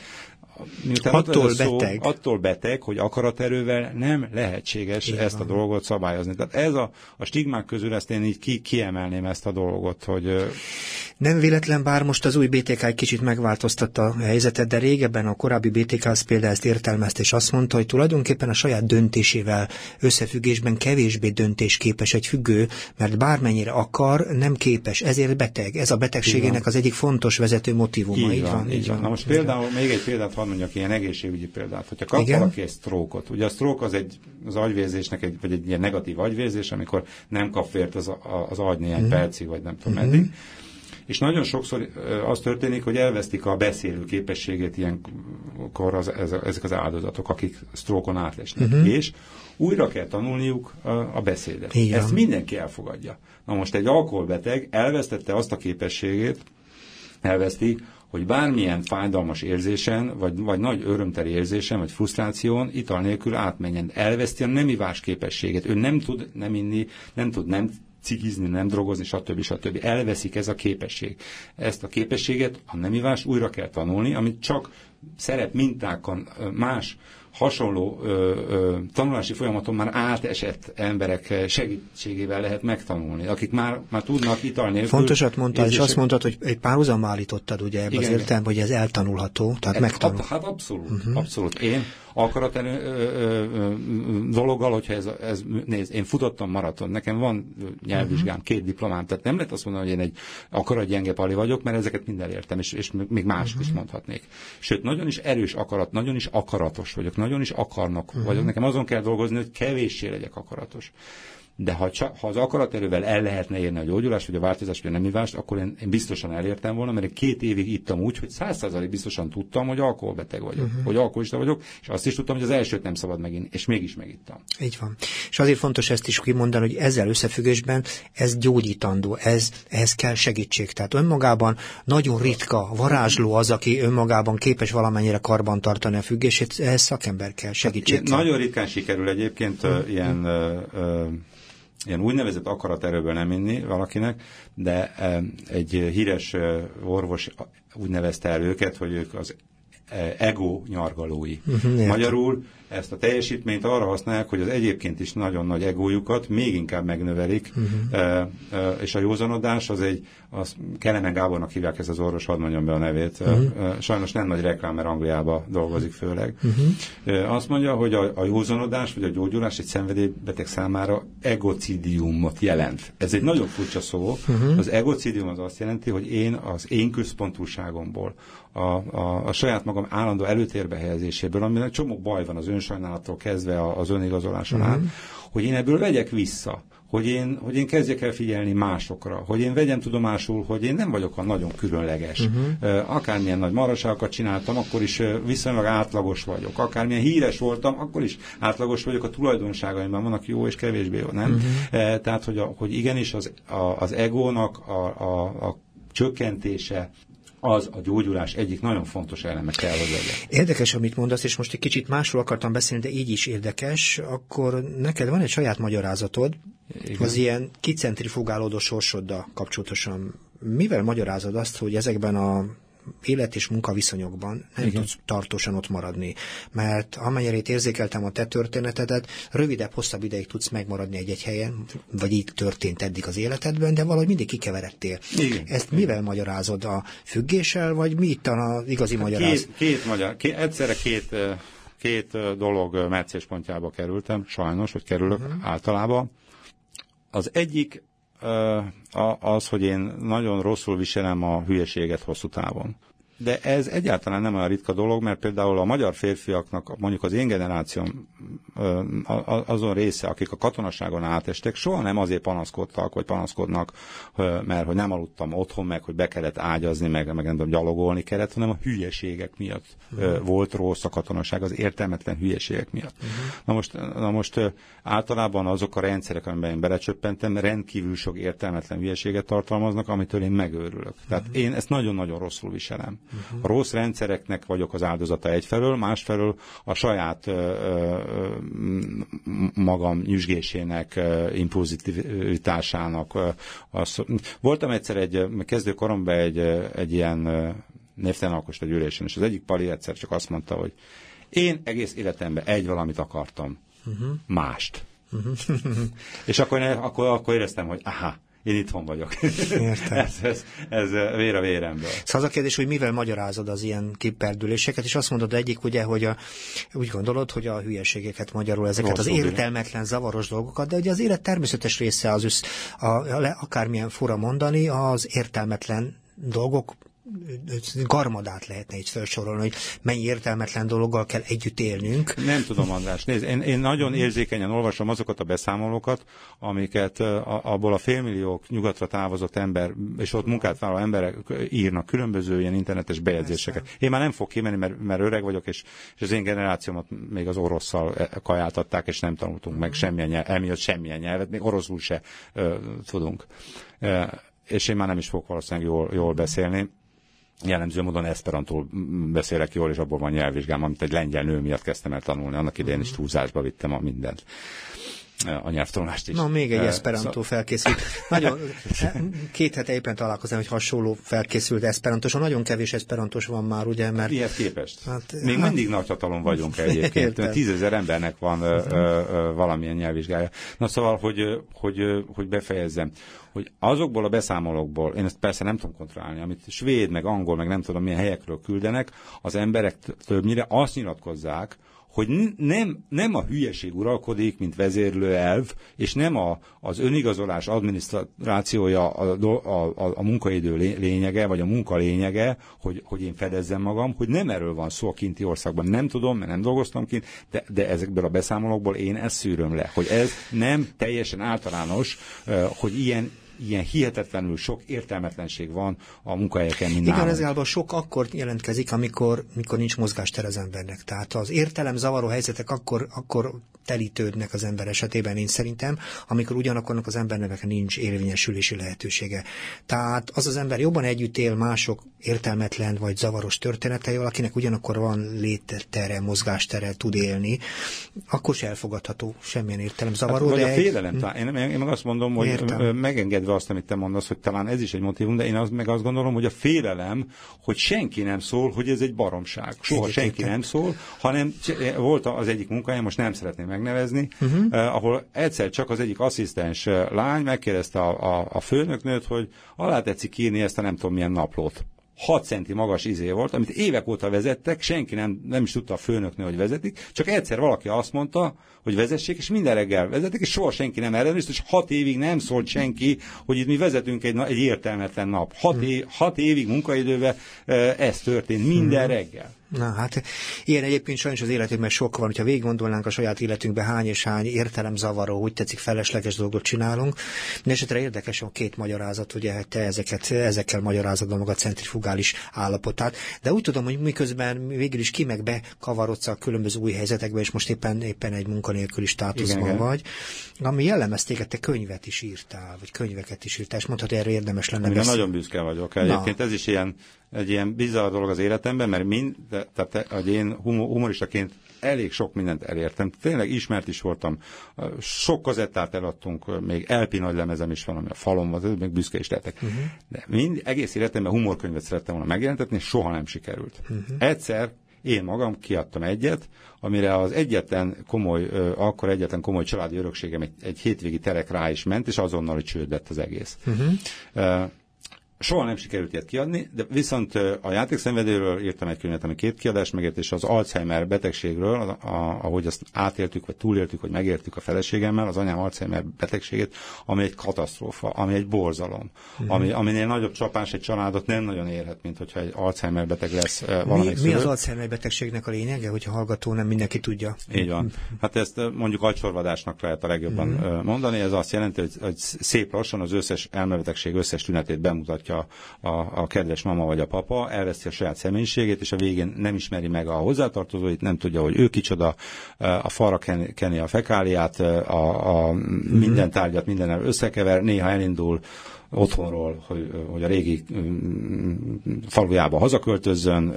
miután attól szó, beteg. attól beteg, hogy akaraterővel nem lehetséges Igen. ezt a dolgot szabályozni. Tehát ez a, a stigmák közül ezt én így ki, kiemelném ezt a dolgot, hogy... Nem véletlen, bár most az új BTK egy kicsit megváltoztatta a helyzetet, de régebben a korábbi BTK az például ezt értelmezte, és azt mondta, hogy tulajdonképpen a saját döntésével összefüggésben kevésbé döntésképes egy függő, mert bármennyire akar, nem képes, ezért beteg. Ez a betegségének az egyik fontos vezető motivuma. Így, így van, van, így van. Na most például még egy példát hadd mondjak, ilyen egészségügyi példát. Hogyha kap Igen? valaki egy sztrókot, ugye a sztrók az egy az agyvérzésnek egy, vagy egy ilyen negatív agyvérzés, amikor nem kap vért az, az agy néhány uh-huh. percig, vagy nem tudom uh-huh. meddig. És nagyon sokszor az történik, hogy elvesztik a beszélő képességét ilyenkor az, ez, ezek az áldozatok, akik sztrókon átlesnek. Uh-huh. És újra kell tanulniuk a, a beszédet. Igen. Ezt mindenki elfogadja. Na most egy alkoholbeteg elvesztette azt a képességét, elveszti, hogy bármilyen fájdalmas érzésen, vagy, vagy nagy örömteli érzésen, vagy frusztráción ital nélkül átmenjen. Elveszti a nem ivás képességet. Ő nem tud nem inni, nem tud nem cigizni, nem drogozni, stb. stb. Elveszik ez a képesség. Ezt a képességet, a nem ivás újra kell tanulni, amit csak szerep mintákon más hasonló ö, ö, tanulási folyamaton már átesett emberek segítségével lehet megtanulni, akik már, már tudnak ital nélkül. Fontosat mondtál, és azt mondtad, hogy egy párhuzam állítottad ugye ebben az értelem, hogy ez eltanulható, tehát megtanul. Hát abszolút, uh-huh. abszolút. Én akarat elő, ö, ö, dologgal, hogyha ez, ez nézd, én futottam maraton, nekem van nyelvvizsgám, uh-huh. két diplomám, tehát nem lehet azt mondani, hogy én egy akarat gyenge pali vagyok, mert ezeket minden értem, és, és még más uh-huh. is mondhatnék. Sőt, nagyon is erős akarat, nagyon is akaratos vagyok, nagyon is akarnak uh-huh. vagyok. Nekem azon kell dolgozni, hogy kevéssé legyek akaratos de ha, csak, ha az akaraterővel el lehetne érni a gyógyulást, vagy a változást, vagy a nemivást, akkor én, én biztosan elértem volna, mert két évig ittam úgy, hogy százszázalék biztosan tudtam, hogy alkoholbeteg vagyok, uh-huh. hogy alkoholista vagyok, és azt is tudtam, hogy az elsőt nem szabad megint, és mégis megittam. Így van. És azért fontos ezt is kimondani, hogy ezzel összefüggésben ez gyógyítandó, ez, ehhez kell segítség. Tehát önmagában nagyon ritka, varázsló az, aki önmagában képes valamennyire karban tartani a függését, ehhez szakember kell, segítség hát, kell. Nagyon ritkán sikerül egyébként uh-huh. ilyen uh, uh, ilyen úgynevezett akaraterőből nem inni valakinek, de egy híres orvos úgy nevezte el őket, hogy ők az ego nyargalói. Uh-huh, Magyarul ezt a teljesítményt arra használják, hogy az egyébként is nagyon nagy egójukat még inkább megnövelik, uh-huh. és a józanodás az egy, az Kelemen Gábornak hívják ezt az orvos, hadd mondjam be a nevét, uh-huh. sajnos nem nagy reklám, mert Angliába dolgozik főleg. Uh-huh. Azt mondja, hogy a, a józanodás vagy a gyógyulás egy szenvedélybeteg számára egocidiumot jelent. Ez egy nagyon furcsa szó. Uh-huh. Az egocidium az azt jelenti, hogy én az én központúságomból, a, a, a saját magam állandó előtérbe helyezéséből, aminek csomó baj van az önsajnálattól kezdve az önigazoláson uh-huh. át, hogy én ebből vegyek vissza, hogy én, hogy én kezdjek el figyelni másokra, hogy én vegyem tudomásul, hogy én nem vagyok a nagyon különleges. Uh-huh. Akármilyen nagy maraságokat csináltam, akkor is viszonylag átlagos vagyok. Akármilyen híres voltam, akkor is átlagos vagyok. A tulajdonságaimban vannak jó és kevésbé jó, nem? Uh-huh. Tehát, hogy, a, hogy igenis az, a, az egónak a, a, a csökkentése, az a gyógyulás egyik nagyon fontos eleme kell, hogy legyen. Érdekes, amit mondasz, és most egy kicsit másról akartam beszélni, de így is érdekes, akkor neked van egy saját magyarázatod, Igen. az ilyen kicentrifugálódó sorsoddal kapcsolatosan. Mivel magyarázod azt, hogy ezekben a élet és munkaviszonyokban nem Igen. tudsz tartósan ott maradni. Mert amennyire érzékeltem a te történetedet, rövidebb, hosszabb ideig tudsz megmaradni egy-egy helyen, vagy így történt eddig az életedben, de valahogy mindig kikeveredtél. Igen. Ezt Igen. mivel magyarázod? A függéssel, vagy mi itt az igazi hát magyaráz? Két, két magyar, két, egyszerre két, két dolog meccéspontjába kerültem, sajnos, hogy kerülök uh-huh. általában. Az egyik az, hogy én nagyon rosszul viselem a hülyeséget hosszú távon de ez egyáltalán nem olyan ritka dolog, mert például a magyar férfiaknak, mondjuk az én generációm azon része, akik a katonaságon átestek, soha nem azért panaszkodtak, vagy panaszkodnak, mert hogy nem aludtam otthon, meg hogy be kellett ágyazni, meg, meg nem tudom, gyalogolni kellett, hanem a hülyeségek miatt uh-huh. volt rossz a katonaság, az értelmetlen hülyeségek miatt. Uh-huh. Na most, na most általában azok a rendszerek, amiben én belecsöppentem, rendkívül sok értelmetlen hülyeséget tartalmaznak, amitől én megőrülök. Tehát uh-huh. én ezt nagyon-nagyon rosszul viselem. Uh-huh. A rossz rendszereknek vagyok az áldozata egyfelől, másfelől a saját ö, ö, magam nyüzsgésének, impulzivitásának. Az, voltam egyszer egy kezdőkoromban egy, egy ilyen névtelen alkost egy ülésen, és az egyik pali egyszer csak azt mondta, hogy én egész életemben egy valamit akartam, uh-huh. mást. Uh-huh. és akkor, akkor, akkor éreztem, hogy aha, én itthon vagyok. Értem. ez, ez, ez vér a véremből. Szóval az a kérdés, hogy mivel magyarázod az ilyen kiperdüléseket, és azt mondod egyik, ugye, hogy a, úgy gondolod, hogy a hülyeségeket magyarul ezeket Rosszul az értelmetlen, zavaros dolgokat, de ugye az élet természetes része az össz, a, a, akármilyen fura mondani, az értelmetlen dolgok garmadát lehetne itt felsorolni, hogy mennyi értelmetlen dologgal kell együtt élnünk. Nem tudom, András. Nézd, én, én nagyon érzékenyen olvasom azokat a beszámolókat, amiket abból a félmillió nyugatra távozott ember, és ott munkát vállaló emberek írnak különböző ilyen internetes bejegyzéseket. Én már nem fog kimenni, mert, mert öreg vagyok, és, és az én generációmat még az orosszal e, kajáltatták, és nem tanultunk meg semmilyen nyelv, emiatt semmilyen nyelvet, még oroszul se ö, tudunk. E, és én már nem is fogok valószínűleg jól, jól beszélni jellemző módon esperantól beszélek jól, és abból van nyelvvizsgám, amit egy lengyel nő miatt kezdtem el tanulni. Annak idején is túlzásba vittem a mindent a nyelvtanulást is. Na, még egy Esperanto szóval... felkészült. Nagyon, két hete éppen találkozom, hogy hasonló felkészült Esperantos. Nagyon kevés Esperantos van már, ugye? Mert... Miért képest? Hát, még hát... mindig nagy hatalom vagyunk egyébként. Tízezer embernek van ö, ö, valamilyen nyelvvizsgája. Na szóval, hogy, hogy, hogy befejezzem hogy azokból a beszámolókból, én ezt persze nem tudom kontrollálni, amit svéd, meg angol, meg nem tudom milyen helyekről küldenek, az emberek többnyire azt nyilatkozzák, hogy nem, nem a hülyeség uralkodik, mint vezérlő elv, és nem a, az önigazolás adminisztrációja a, a, a, a munkaidő lényege, vagy a munka lényege, hogy, hogy én fedezzem magam, hogy nem erről van szó a kinti országban. Nem tudom, mert nem dolgoztam kint, de, de ezekből a beszámolókból én ezt szűröm le, hogy ez nem teljesen általános, hogy ilyen ilyen hihetetlenül sok értelmetlenség van a munkahelyeken, mint Igen, ez sok akkor jelentkezik, amikor, amikor nincs mozgástere az embernek. Tehát az értelem zavaró helyzetek akkor, akkor telítődnek az ember esetében, én szerintem, amikor ugyanakkor az embernek nincs érvényesülési lehetősége. Tehát az az ember jobban együtt él mások értelmetlen vagy zavaros történeteivel, akinek ugyanakkor van léttere, mozgástere, tud élni, akkor se elfogadható semmilyen értelem zavaró. Hát, vagy de a félelem, egy... én, én meg azt mondom, hogy Értem. Megengedve azt, amit te mondasz, hogy talán ez is egy motivum, de én az, meg azt gondolom, hogy a félelem, hogy senki nem szól, hogy ez egy baromság. Soha senki nem szól, hanem volt az egyik munkahelyem, most nem szeretném megnevezni, uh-huh. eh, ahol egyszer csak az egyik asszisztens eh, lány megkérdezte a, a, a főnöknőt, hogy alá tetszik írni ezt a nem tudom milyen naplót. 6 centi magas izé volt, amit évek óta vezettek, senki nem, nem is tudta a főnöknő, hogy vezetik, csak egyszer valaki azt mondta, hogy vezessék, és minden reggel vezetik, és soha senki nem ellenőrizte, és hat évig nem szólt senki, hogy itt mi vezetünk egy, egy értelmetlen nap. Hat, hmm. év, hat évig munkaidővel eh, ez történt, minden hmm. reggel. Na hát, ilyen egyébként sajnos az életünkben sok van, hogyha végig gondolnánk a saját életünkben hány és hány értelemzavaró, úgy tetszik felesleges dolgot csinálunk. Mindenesetre érdekes a két magyarázat, ugye te ezeket, ezekkel magyarázod a maga centrifugális állapotát, de úgy tudom, hogy miközben végül is ki meg bekavarodsz a különböző új helyzetekbe, és most éppen, éppen egy munkanélküli státuszban igen, vagy, ami jellemezték, te könyvet is írtál, vagy könyveket is írtál, és mondhatod, erre érdemes lenne Igen, nagyon büszke vagyok. Egyébként Na. ez is ilyen egy ilyen bizarr dolog az életemben, mert mind, tehát hogy én humoristaként elég sok mindent elértem. Tényleg ismert is voltam. Sok kazettát eladtunk, még LP nagy lemezem is van, ami a falon van, még büszke is lettek. Uh-huh. De mind, egész életemben humorkönyvet szerettem volna megjelentetni, és soha nem sikerült. Uh-huh. Egyszer én magam kiadtam egyet, amire az egyetlen komoly, akkor egyetlen komoly családi örökségem egy, egy hétvégi terek rá is ment, és azonnal csőd lett az egész. Uh-huh. Soha nem sikerült ilyet kiadni, de viszont a játékszenvedőről írtam egy könyvet, ami két kiadás megért, és az Alzheimer betegségről, a, a, ahogy azt átéltük, vagy túléltük, vagy megértük a feleségemmel, az anyám Alzheimer betegségét, ami egy katasztrófa, ami egy borzalom, uh-huh. ami, aminél nagyobb csapás egy családot nem nagyon érhet, mint hogyha egy Alzheimer beteg lesz valamelyik mi, mi az Alzheimer betegségnek a lényege, hogyha hallgató nem mindenki tudja? Így van. Hát ezt mondjuk agysorvadásnak lehet a legjobban uh-huh. mondani, ez azt jelenti, hogy, hogy szép lassan az összes elmebetegség összes tünetét bemutatja a, a, a kedves mama vagy a papa, elveszi a saját személyiségét, és a végén nem ismeri meg a hozzátartozóit, nem tudja, hogy ő kicsoda, a falra ken, keni a fekáliát, a, a minden tárgyat minden összekever, néha elindul otthonról, hogy, hogy a régi falujába hazaköltözzön,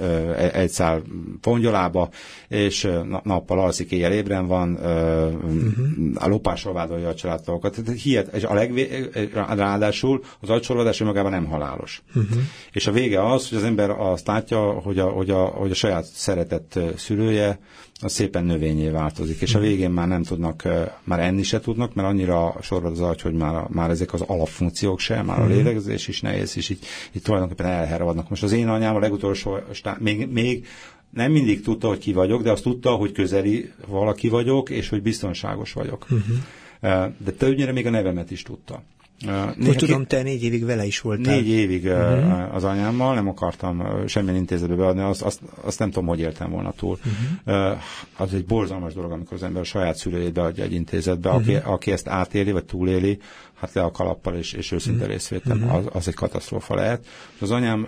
egy szál pongyolába, és nappal alszik, éjjel ébren van, uh-huh. a lopásról vádolja a családtagokat. Hihet, és a legvé, ráadásul az agysorvadás magában nem halálos. Uh-huh. És a vége az, hogy az ember azt látja, hogy a, hogy a, hogy a saját szeretett szülője az szépen növényé változik, és a végén már nem tudnak, már enni se tudnak, mert annyira sorvad az agy, hogy már, már ezek az alapfunkciók sem, már a mhm. lélegzés is nehéz, és így, így tulajdonképpen elhervadnak. Most az én anyám a legutolsó, még, még nem mindig tudta, hogy ki vagyok, de azt tudta, hogy közeli valaki vagyok, és hogy biztonságos vagyok. Uh-huh. De többnyire még a nevemet is tudta. Néha Úgy tudom, te négy évig vele is voltál. Négy évig uh-huh. az anyámmal, nem akartam semmilyen intézetbe beadni, azt, azt, azt nem tudom, hogy éltem volna túl. Uh-huh. Az egy borzalmas dolog, amikor az ember a saját szülőjét beadja egy intézetbe, uh-huh. aki, aki ezt átéli, vagy túléli, hát le a kalappal és, és őszinte uh-huh. részvétel, uh-huh. az, az egy katasztrófa lehet. Az anyám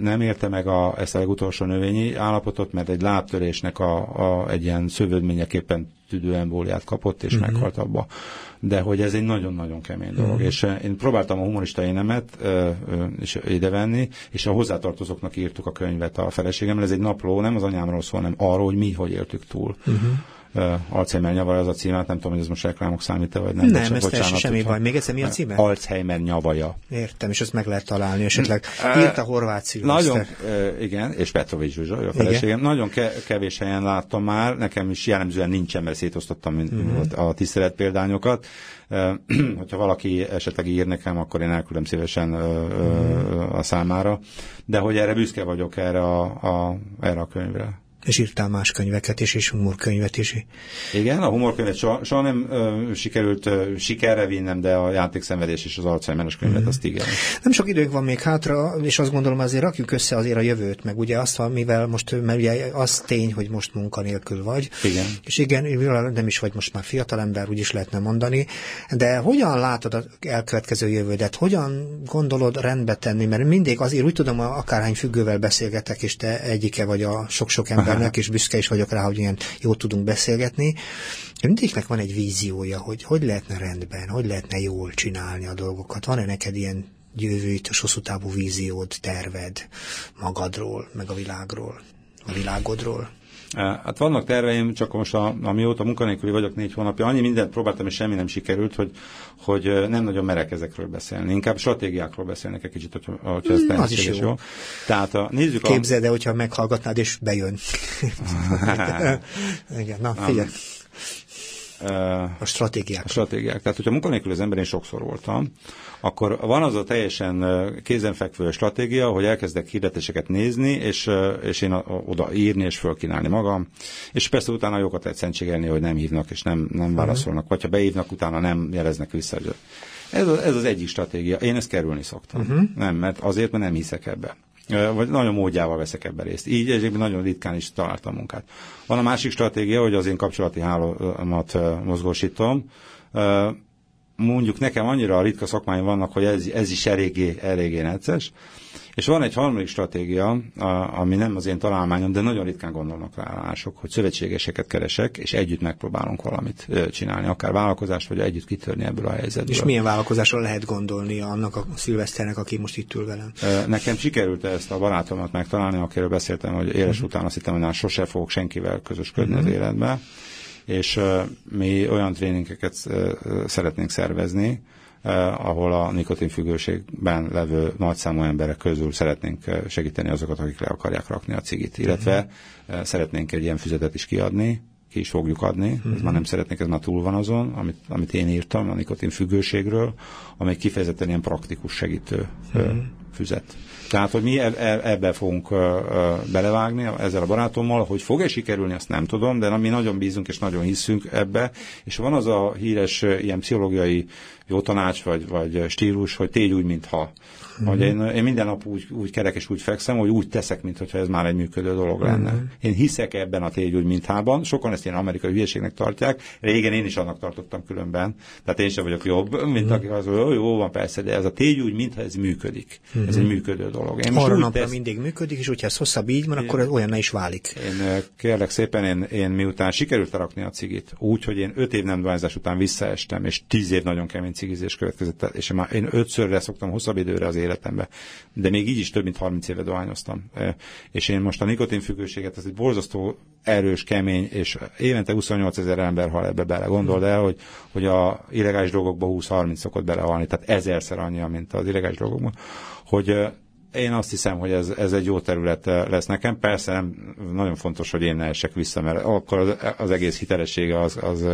nem érte meg a, ezt a legutolsó növényi állapotot, mert egy lábtörésnek a, a, egy ilyen szövődményeképpen tüdőembóliát kapott, és uh-huh. meghalt abba. De hogy ez egy nagyon-nagyon kemény dolog. Uh-huh. És én próbáltam a humorista énemet ö, ö, is idevenni, és a hozzátartozóknak írtuk a könyvet a feleségemmel. Ez egy napló, nem az anyámról szól, hanem arról, hogy mi hogy éltük túl. Uh-huh uh, Alzheimer nyavaja az a címet, nem tudom, hogy ez most reklámok számít-e, vagy nem. Nem, ez bocsánat, semmi baj. Még egyszer mi a címe? Alzheimer nyavaja. Értem, és ezt meg lehet találni, esetleg írt a horvát Nagyon, igen, és Petrovics Zsuzsa, a feleségem. Nagyon ke- kevés helyen láttam már, nekem is jellemzően nincsen, mert szétosztottam uh-huh. a tisztelet példányokat. Hogyha valaki esetleg ír nekem, akkor én elküldöm szívesen uh, a számára. De hogy erre büszke vagyok erre a, a, erre a könyvre és írtál más könyveket is, és humorkönyvet is. Igen, a humorkönyvet soha, soha nem ö, sikerült ö, sikerre vinnem, de a játékszenvedés és az alzheimer könyvet, mm-hmm. azt igen. Nem sok időnk van még hátra, és azt gondolom azért rakjuk össze azért a jövőt, meg ugye azt mivel most, mert ugye az tény, hogy most munkanélkül vagy. Igen. És igen, nem is vagy most már fiatalember, úgy is lehetne mondani, de hogyan látod az elkövetkező jövődet? Hogyan gondolod rendbe tenni? Mert mindig azért úgy tudom, akárhány függővel beszélgetek, és te egyike vagy a sok-sok ember embernek, és büszke is vagyok rá, hogy ilyen jól tudunk beszélgetni. Mindegyiknek van egy víziója, hogy hogy lehetne rendben, hogy lehetne jól csinálni a dolgokat. Van-e neked ilyen jövőt, hosszú távú víziód, terved magadról, meg a világról, a világodról? Hát vannak terveim, csak most a, amióta munkanélküli vagyok négy hónapja, annyi mindent próbáltam, és semmi nem sikerült, hogy, hogy nem nagyon merek ezekről beszélni. Inkább stratégiákról beszélnek egy kicsit, hogyha, hogyha ez mm, az is jó. jó. Tehát a, nézzük Képzeld el, hogyha meghallgatnád, és bejön. Igen, na figyelj. A stratégiák. A stratégiák. Tehát, hogyha munkanélkül az ember, én sokszor voltam, akkor van az a teljesen kézenfekvő stratégia, hogy elkezdek hirdetéseket nézni, és, és én oda írni és fölkínálni magam, és persze utána jókat lehet szentségelni, hogy nem hívnak és nem, nem válaszolnak, vagy ha beívnak, utána nem jeleznek vissza. Ez, ez az egyik stratégia. Én ezt kerülni szoktam. Uh-huh. Nem, mert azért, mert nem hiszek ebbe vagy nagyon módjával veszek ebben részt. Így egyébként nagyon ritkán is találtam munkát. Van a másik stratégia, hogy az én kapcsolati hálómat mozgósítom. Mondjuk nekem annyira ritka szakmáim vannak, hogy ez, ez is eléggé, eléggé necces. És van egy harmadik stratégia, ami nem az én találmányom, de nagyon ritkán gondolnak rá mások, hogy szövetségeseket keresek, és együtt megpróbálunk valamit csinálni, akár vállalkozást, vagy együtt kitörni ebből a helyzetből. És milyen vállalkozásról lehet gondolni annak a szilveszternek, aki most itt ül velem? Nekem sikerült ezt a barátomat megtalálni, akiről beszéltem, hogy éles uh-huh. után azt hittem, hogy már sose fogok senkivel közösködni uh-huh. az életben, és mi olyan tréningeket szeretnénk szervezni, ahol a nikotinfüggőségben levő nagyszámú emberek közül szeretnénk eh, segíteni azokat, akik le akarják rakni a cigit, illetve uh-huh. szeretnénk egy ilyen füzetet is kiadni, ki is fogjuk adni, uh-huh. ez már nem szeretnék, ez már túl van azon, amit, amit én írtam a nikotin függőségről, amely kifejezetten ilyen praktikus segítő uh-huh. füzet. Tehát, hogy mi ebbe fogunk belevágni ezzel a barátommal, hogy fog-e sikerülni, azt nem tudom, de mi nagyon bízunk és nagyon hiszünk ebbe, és van az a híres ilyen pszichológiai jó tanács vagy, vagy stílus, hogy tégy úgy, mintha. Mm-hmm. Hogy én, én minden nap úgy, úgy kerek és úgy fekszem, hogy úgy teszek, mintha ez már egy működő dolog lenne. Mm-hmm. Én hiszek ebben a tégy úgy, minthában. Sokan ezt ilyen amerikai hülyeségnek tartják. Régen én is annak tartottam különben. Tehát én sem vagyok jobb, mint mm-hmm. aki az, hogy jó van persze, de ez a tégy úgy, mintha ez működik. Uh-huh. Ez egy működő dolog. Én Arra napra tesz... mindig működik, és hogyha ez hosszabb így van, akkor ez olyan is válik. Én kérlek szépen, én, én miután sikerült rakni a cigit, úgy, hogy én öt év nem után visszaestem, és tíz év nagyon kemény cigizés következett, és már én ötszörre szoktam hosszabb időre az életembe, de még így is több mint 30 éve dohányoztam. És én most a nikotinfüggőséget, ez egy borzasztó erős, kemény, és évente 28 ezer ember hal ebbe bele. Gondold el, hogy, hogy a illegális drogokba 20-30 szokott belehalni, tehát ezerszer annyi, mint az illegális drogokban, hogy én azt hiszem, hogy ez, ez egy jó terület lesz nekem. Persze nem, nagyon fontos, hogy én ne esek vissza, mert akkor az, az egész hitelessége az, az,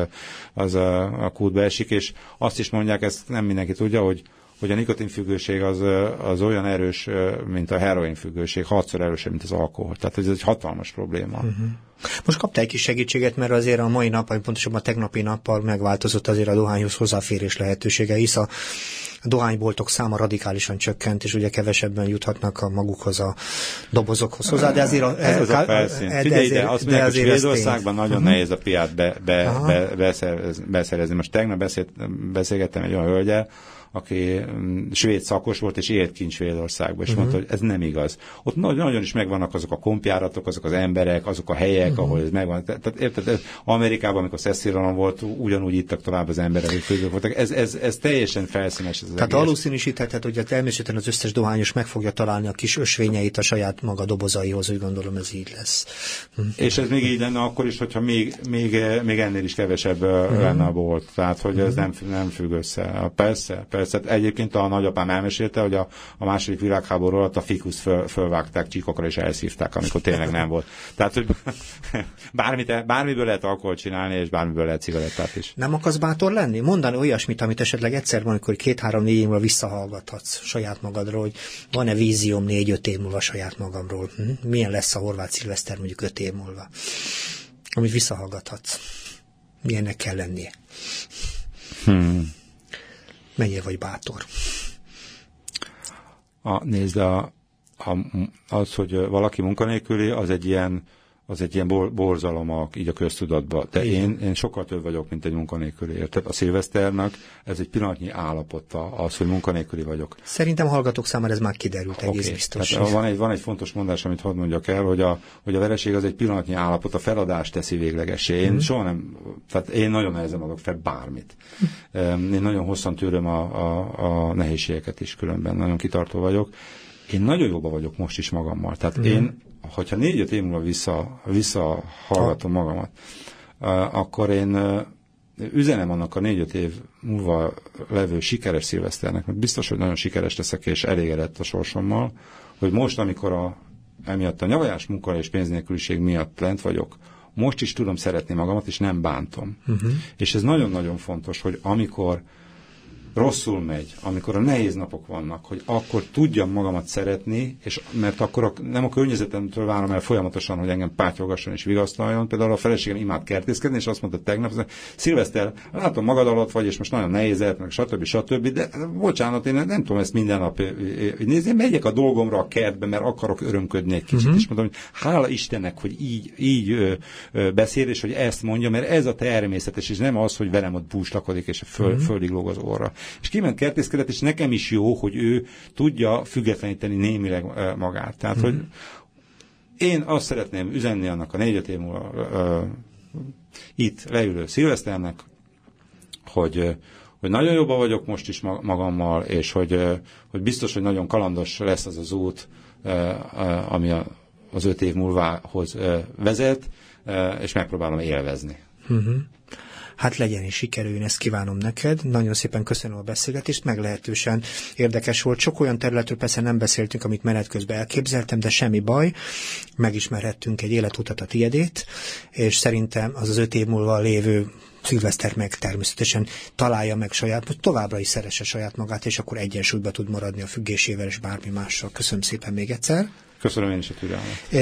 az a, a kútba esik, és azt is mondják, ezt nem mindenki tudja, hogy hogy a nikotinfüggőség az, az olyan erős, mint a heroinfüggőség, hatszor erősebb, mint az alkohol. Tehát ez egy hatalmas probléma. Uh-huh. Most kaptál egy kis segítséget, mert azért a mai nap, vagy pontosabban a tegnapi nappal megváltozott azért a dohányhoz hozzáférés lehetősége, hisz a dohányboltok száma radikálisan csökkent, és ugye kevesebben juthatnak a magukhoz a dobozokhoz hozzá, de azért a, ez, ez a felszín. De Figyelj ide, azt mondják, hogy Svédországban nagyon uh-huh. nehéz a piát be, be, be, beszerezni. Most tegnap beszélt, beszélgettem egy olyan hölgyel, aki mm, svéd szakos volt, és élt kint Svédországban, és uh-huh. mondta, hogy ez nem igaz. Ott nagyon, is megvannak azok a kompjáratok, azok az emberek, azok a helyek, uh-huh. ahol ez megvan. Tehát érted, Amerikában, amikor Szesziralon volt, ugyanúgy ittak tovább az emberek, hogy közül voltak. Ez, ez, ez teljesen felszínes. Ez Tehát valószínűsítheted, hogy a természetesen az összes dohányos meg fogja találni a kis ösvényeit a saját maga dobozaihoz, úgy gondolom ez így lesz. Hm. És ez még így lenne akkor is, hogyha még, még, még ennél is kevesebb uh-huh. lenne a bolt. Tehát, hogy ez uh-huh. nem, nem függ össze. Persze, persze persze. Egyébként a nagyapám elmesélte, hogy a, a második világháború alatt a fikuszt föl, fölvágták csíkokra és elszívták, amikor tényleg nem volt. Tehát, hogy bármit, bármiből lehet alkoholt csinálni, és bármiből lehet cigarettát is. Nem akarsz bátor lenni? Mondani olyasmit, amit esetleg egyszer van, amikor két-három-négy év múlva visszahallgathatsz saját magadról, hogy van-e vízióm négy-öt év múlva saját magamról? Hm? Milyen lesz a horvát szilveszter mondjuk öt év múlva? Amit visszahallgathatsz. Milyennek kell lennie? Hmm mennyire vagy bátor? A, nézd, a, a, az, hogy valaki munkanélküli, az egy ilyen az egy ilyen bor, borzalom a, így a köztudatban. De én, én sokkal több vagyok, mint egy munkanélküli. Érted? A szilveszternek ez egy pillanatnyi állapota, az, hogy munkanélküli vagyok. Szerintem a hallgatók számára ez már kiderült, egész okay. biztos. Tehát van, egy, van egy fontos mondás, amit hadd mondjak el, hogy a, hogy a vereség az egy pillanatnyi állapot, a feladást teszi véglegessé. Én hmm. soha nem, tehát én nagyon nehezen adok fel bármit. Én nagyon hosszan tűröm a, a, a nehézségeket is különben, nagyon kitartó vagyok. Én nagyon jobban vagyok most is magammal. Tehát hmm. én hogyha négy-öt év múlva vissza, visszahallgatom magamat, akkor én üzenem annak a négy-öt év múlva levő sikeres szilveszternek, mert biztos, hogy nagyon sikeres leszek és elégedett a sorsommal, hogy most, amikor a, emiatt a nyavajás munka és pénznélküliség miatt lent vagyok, most is tudom szeretni magamat, és nem bántom. Uh-huh. És ez nagyon-nagyon fontos, hogy amikor rosszul megy, amikor a nehéz napok vannak, hogy akkor tudjam magamat szeretni, és mert akkor a, nem a környezetemtől várom el folyamatosan, hogy engem pátyolgasson és vigasztaljon. Például a feleségem imád kertészkedni, és azt mondta tegnap, hogy Szilveszter, látom magad alatt vagy, és most nagyon nehéz lehet, meg stb. stb. De bocsánat, én nem tudom ezt minden nap nézni, megyek a dolgomra a kertbe, mert akarok örömködni egy kicsit, uh-huh. és mondom, hogy hála Istennek, hogy így, így ö, ö, beszél, és hogy ezt mondja, mert ez a természetes, és nem az, hogy velem ott búslakodik, és föl, uh-huh. földig lóg az orra és kiment kertészkedett, és nekem is jó, hogy ő tudja függetleníteni némileg magát. Tehát, mm-hmm. hogy mhm. én azt szeretném üzenni annak a négy év múlva uh, itt leülő szilveszternek, hogy, hogy nagyon jobban vagyok most is magammal, és hogy, hogy biztos, hogy nagyon kalandos lesz az az út, ami az öt év múlvához vezet, és megpróbálom élvezni. Uh-huh. Hát legyen és sikerüljön, ezt kívánom neked. Nagyon szépen köszönöm a beszélgetést, meglehetősen érdekes volt. Sok olyan területről persze nem beszéltünk, amit menet közben elképzeltem, de semmi baj. Megismerhettünk egy életutat a tiedét, és szerintem az az öt év múlva lévő Szilveszter meg természetesen találja meg saját, továbbra is szeresse saját magát, és akkor egyensúlyba tud maradni a függésével és bármi mással. Köszönöm szépen még egyszer. Köszönöm én is a türelmet. E,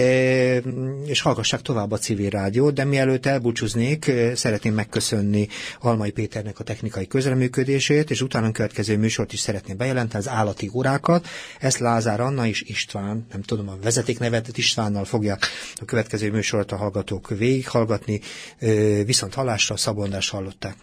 és hallgassák tovább a civil rádiót, de mielőtt elbúcsúznék, szeretném megköszönni Almai Péternek a technikai közreműködését, és utána következő műsort is szeretném bejelenteni, az állati órákat. Ezt Lázár Anna és István, nem tudom, a vezetéknevet Istvánnal fogják a következő műsort a hallgatók végighallgatni. E, viszont hallásra Szabondás hallották.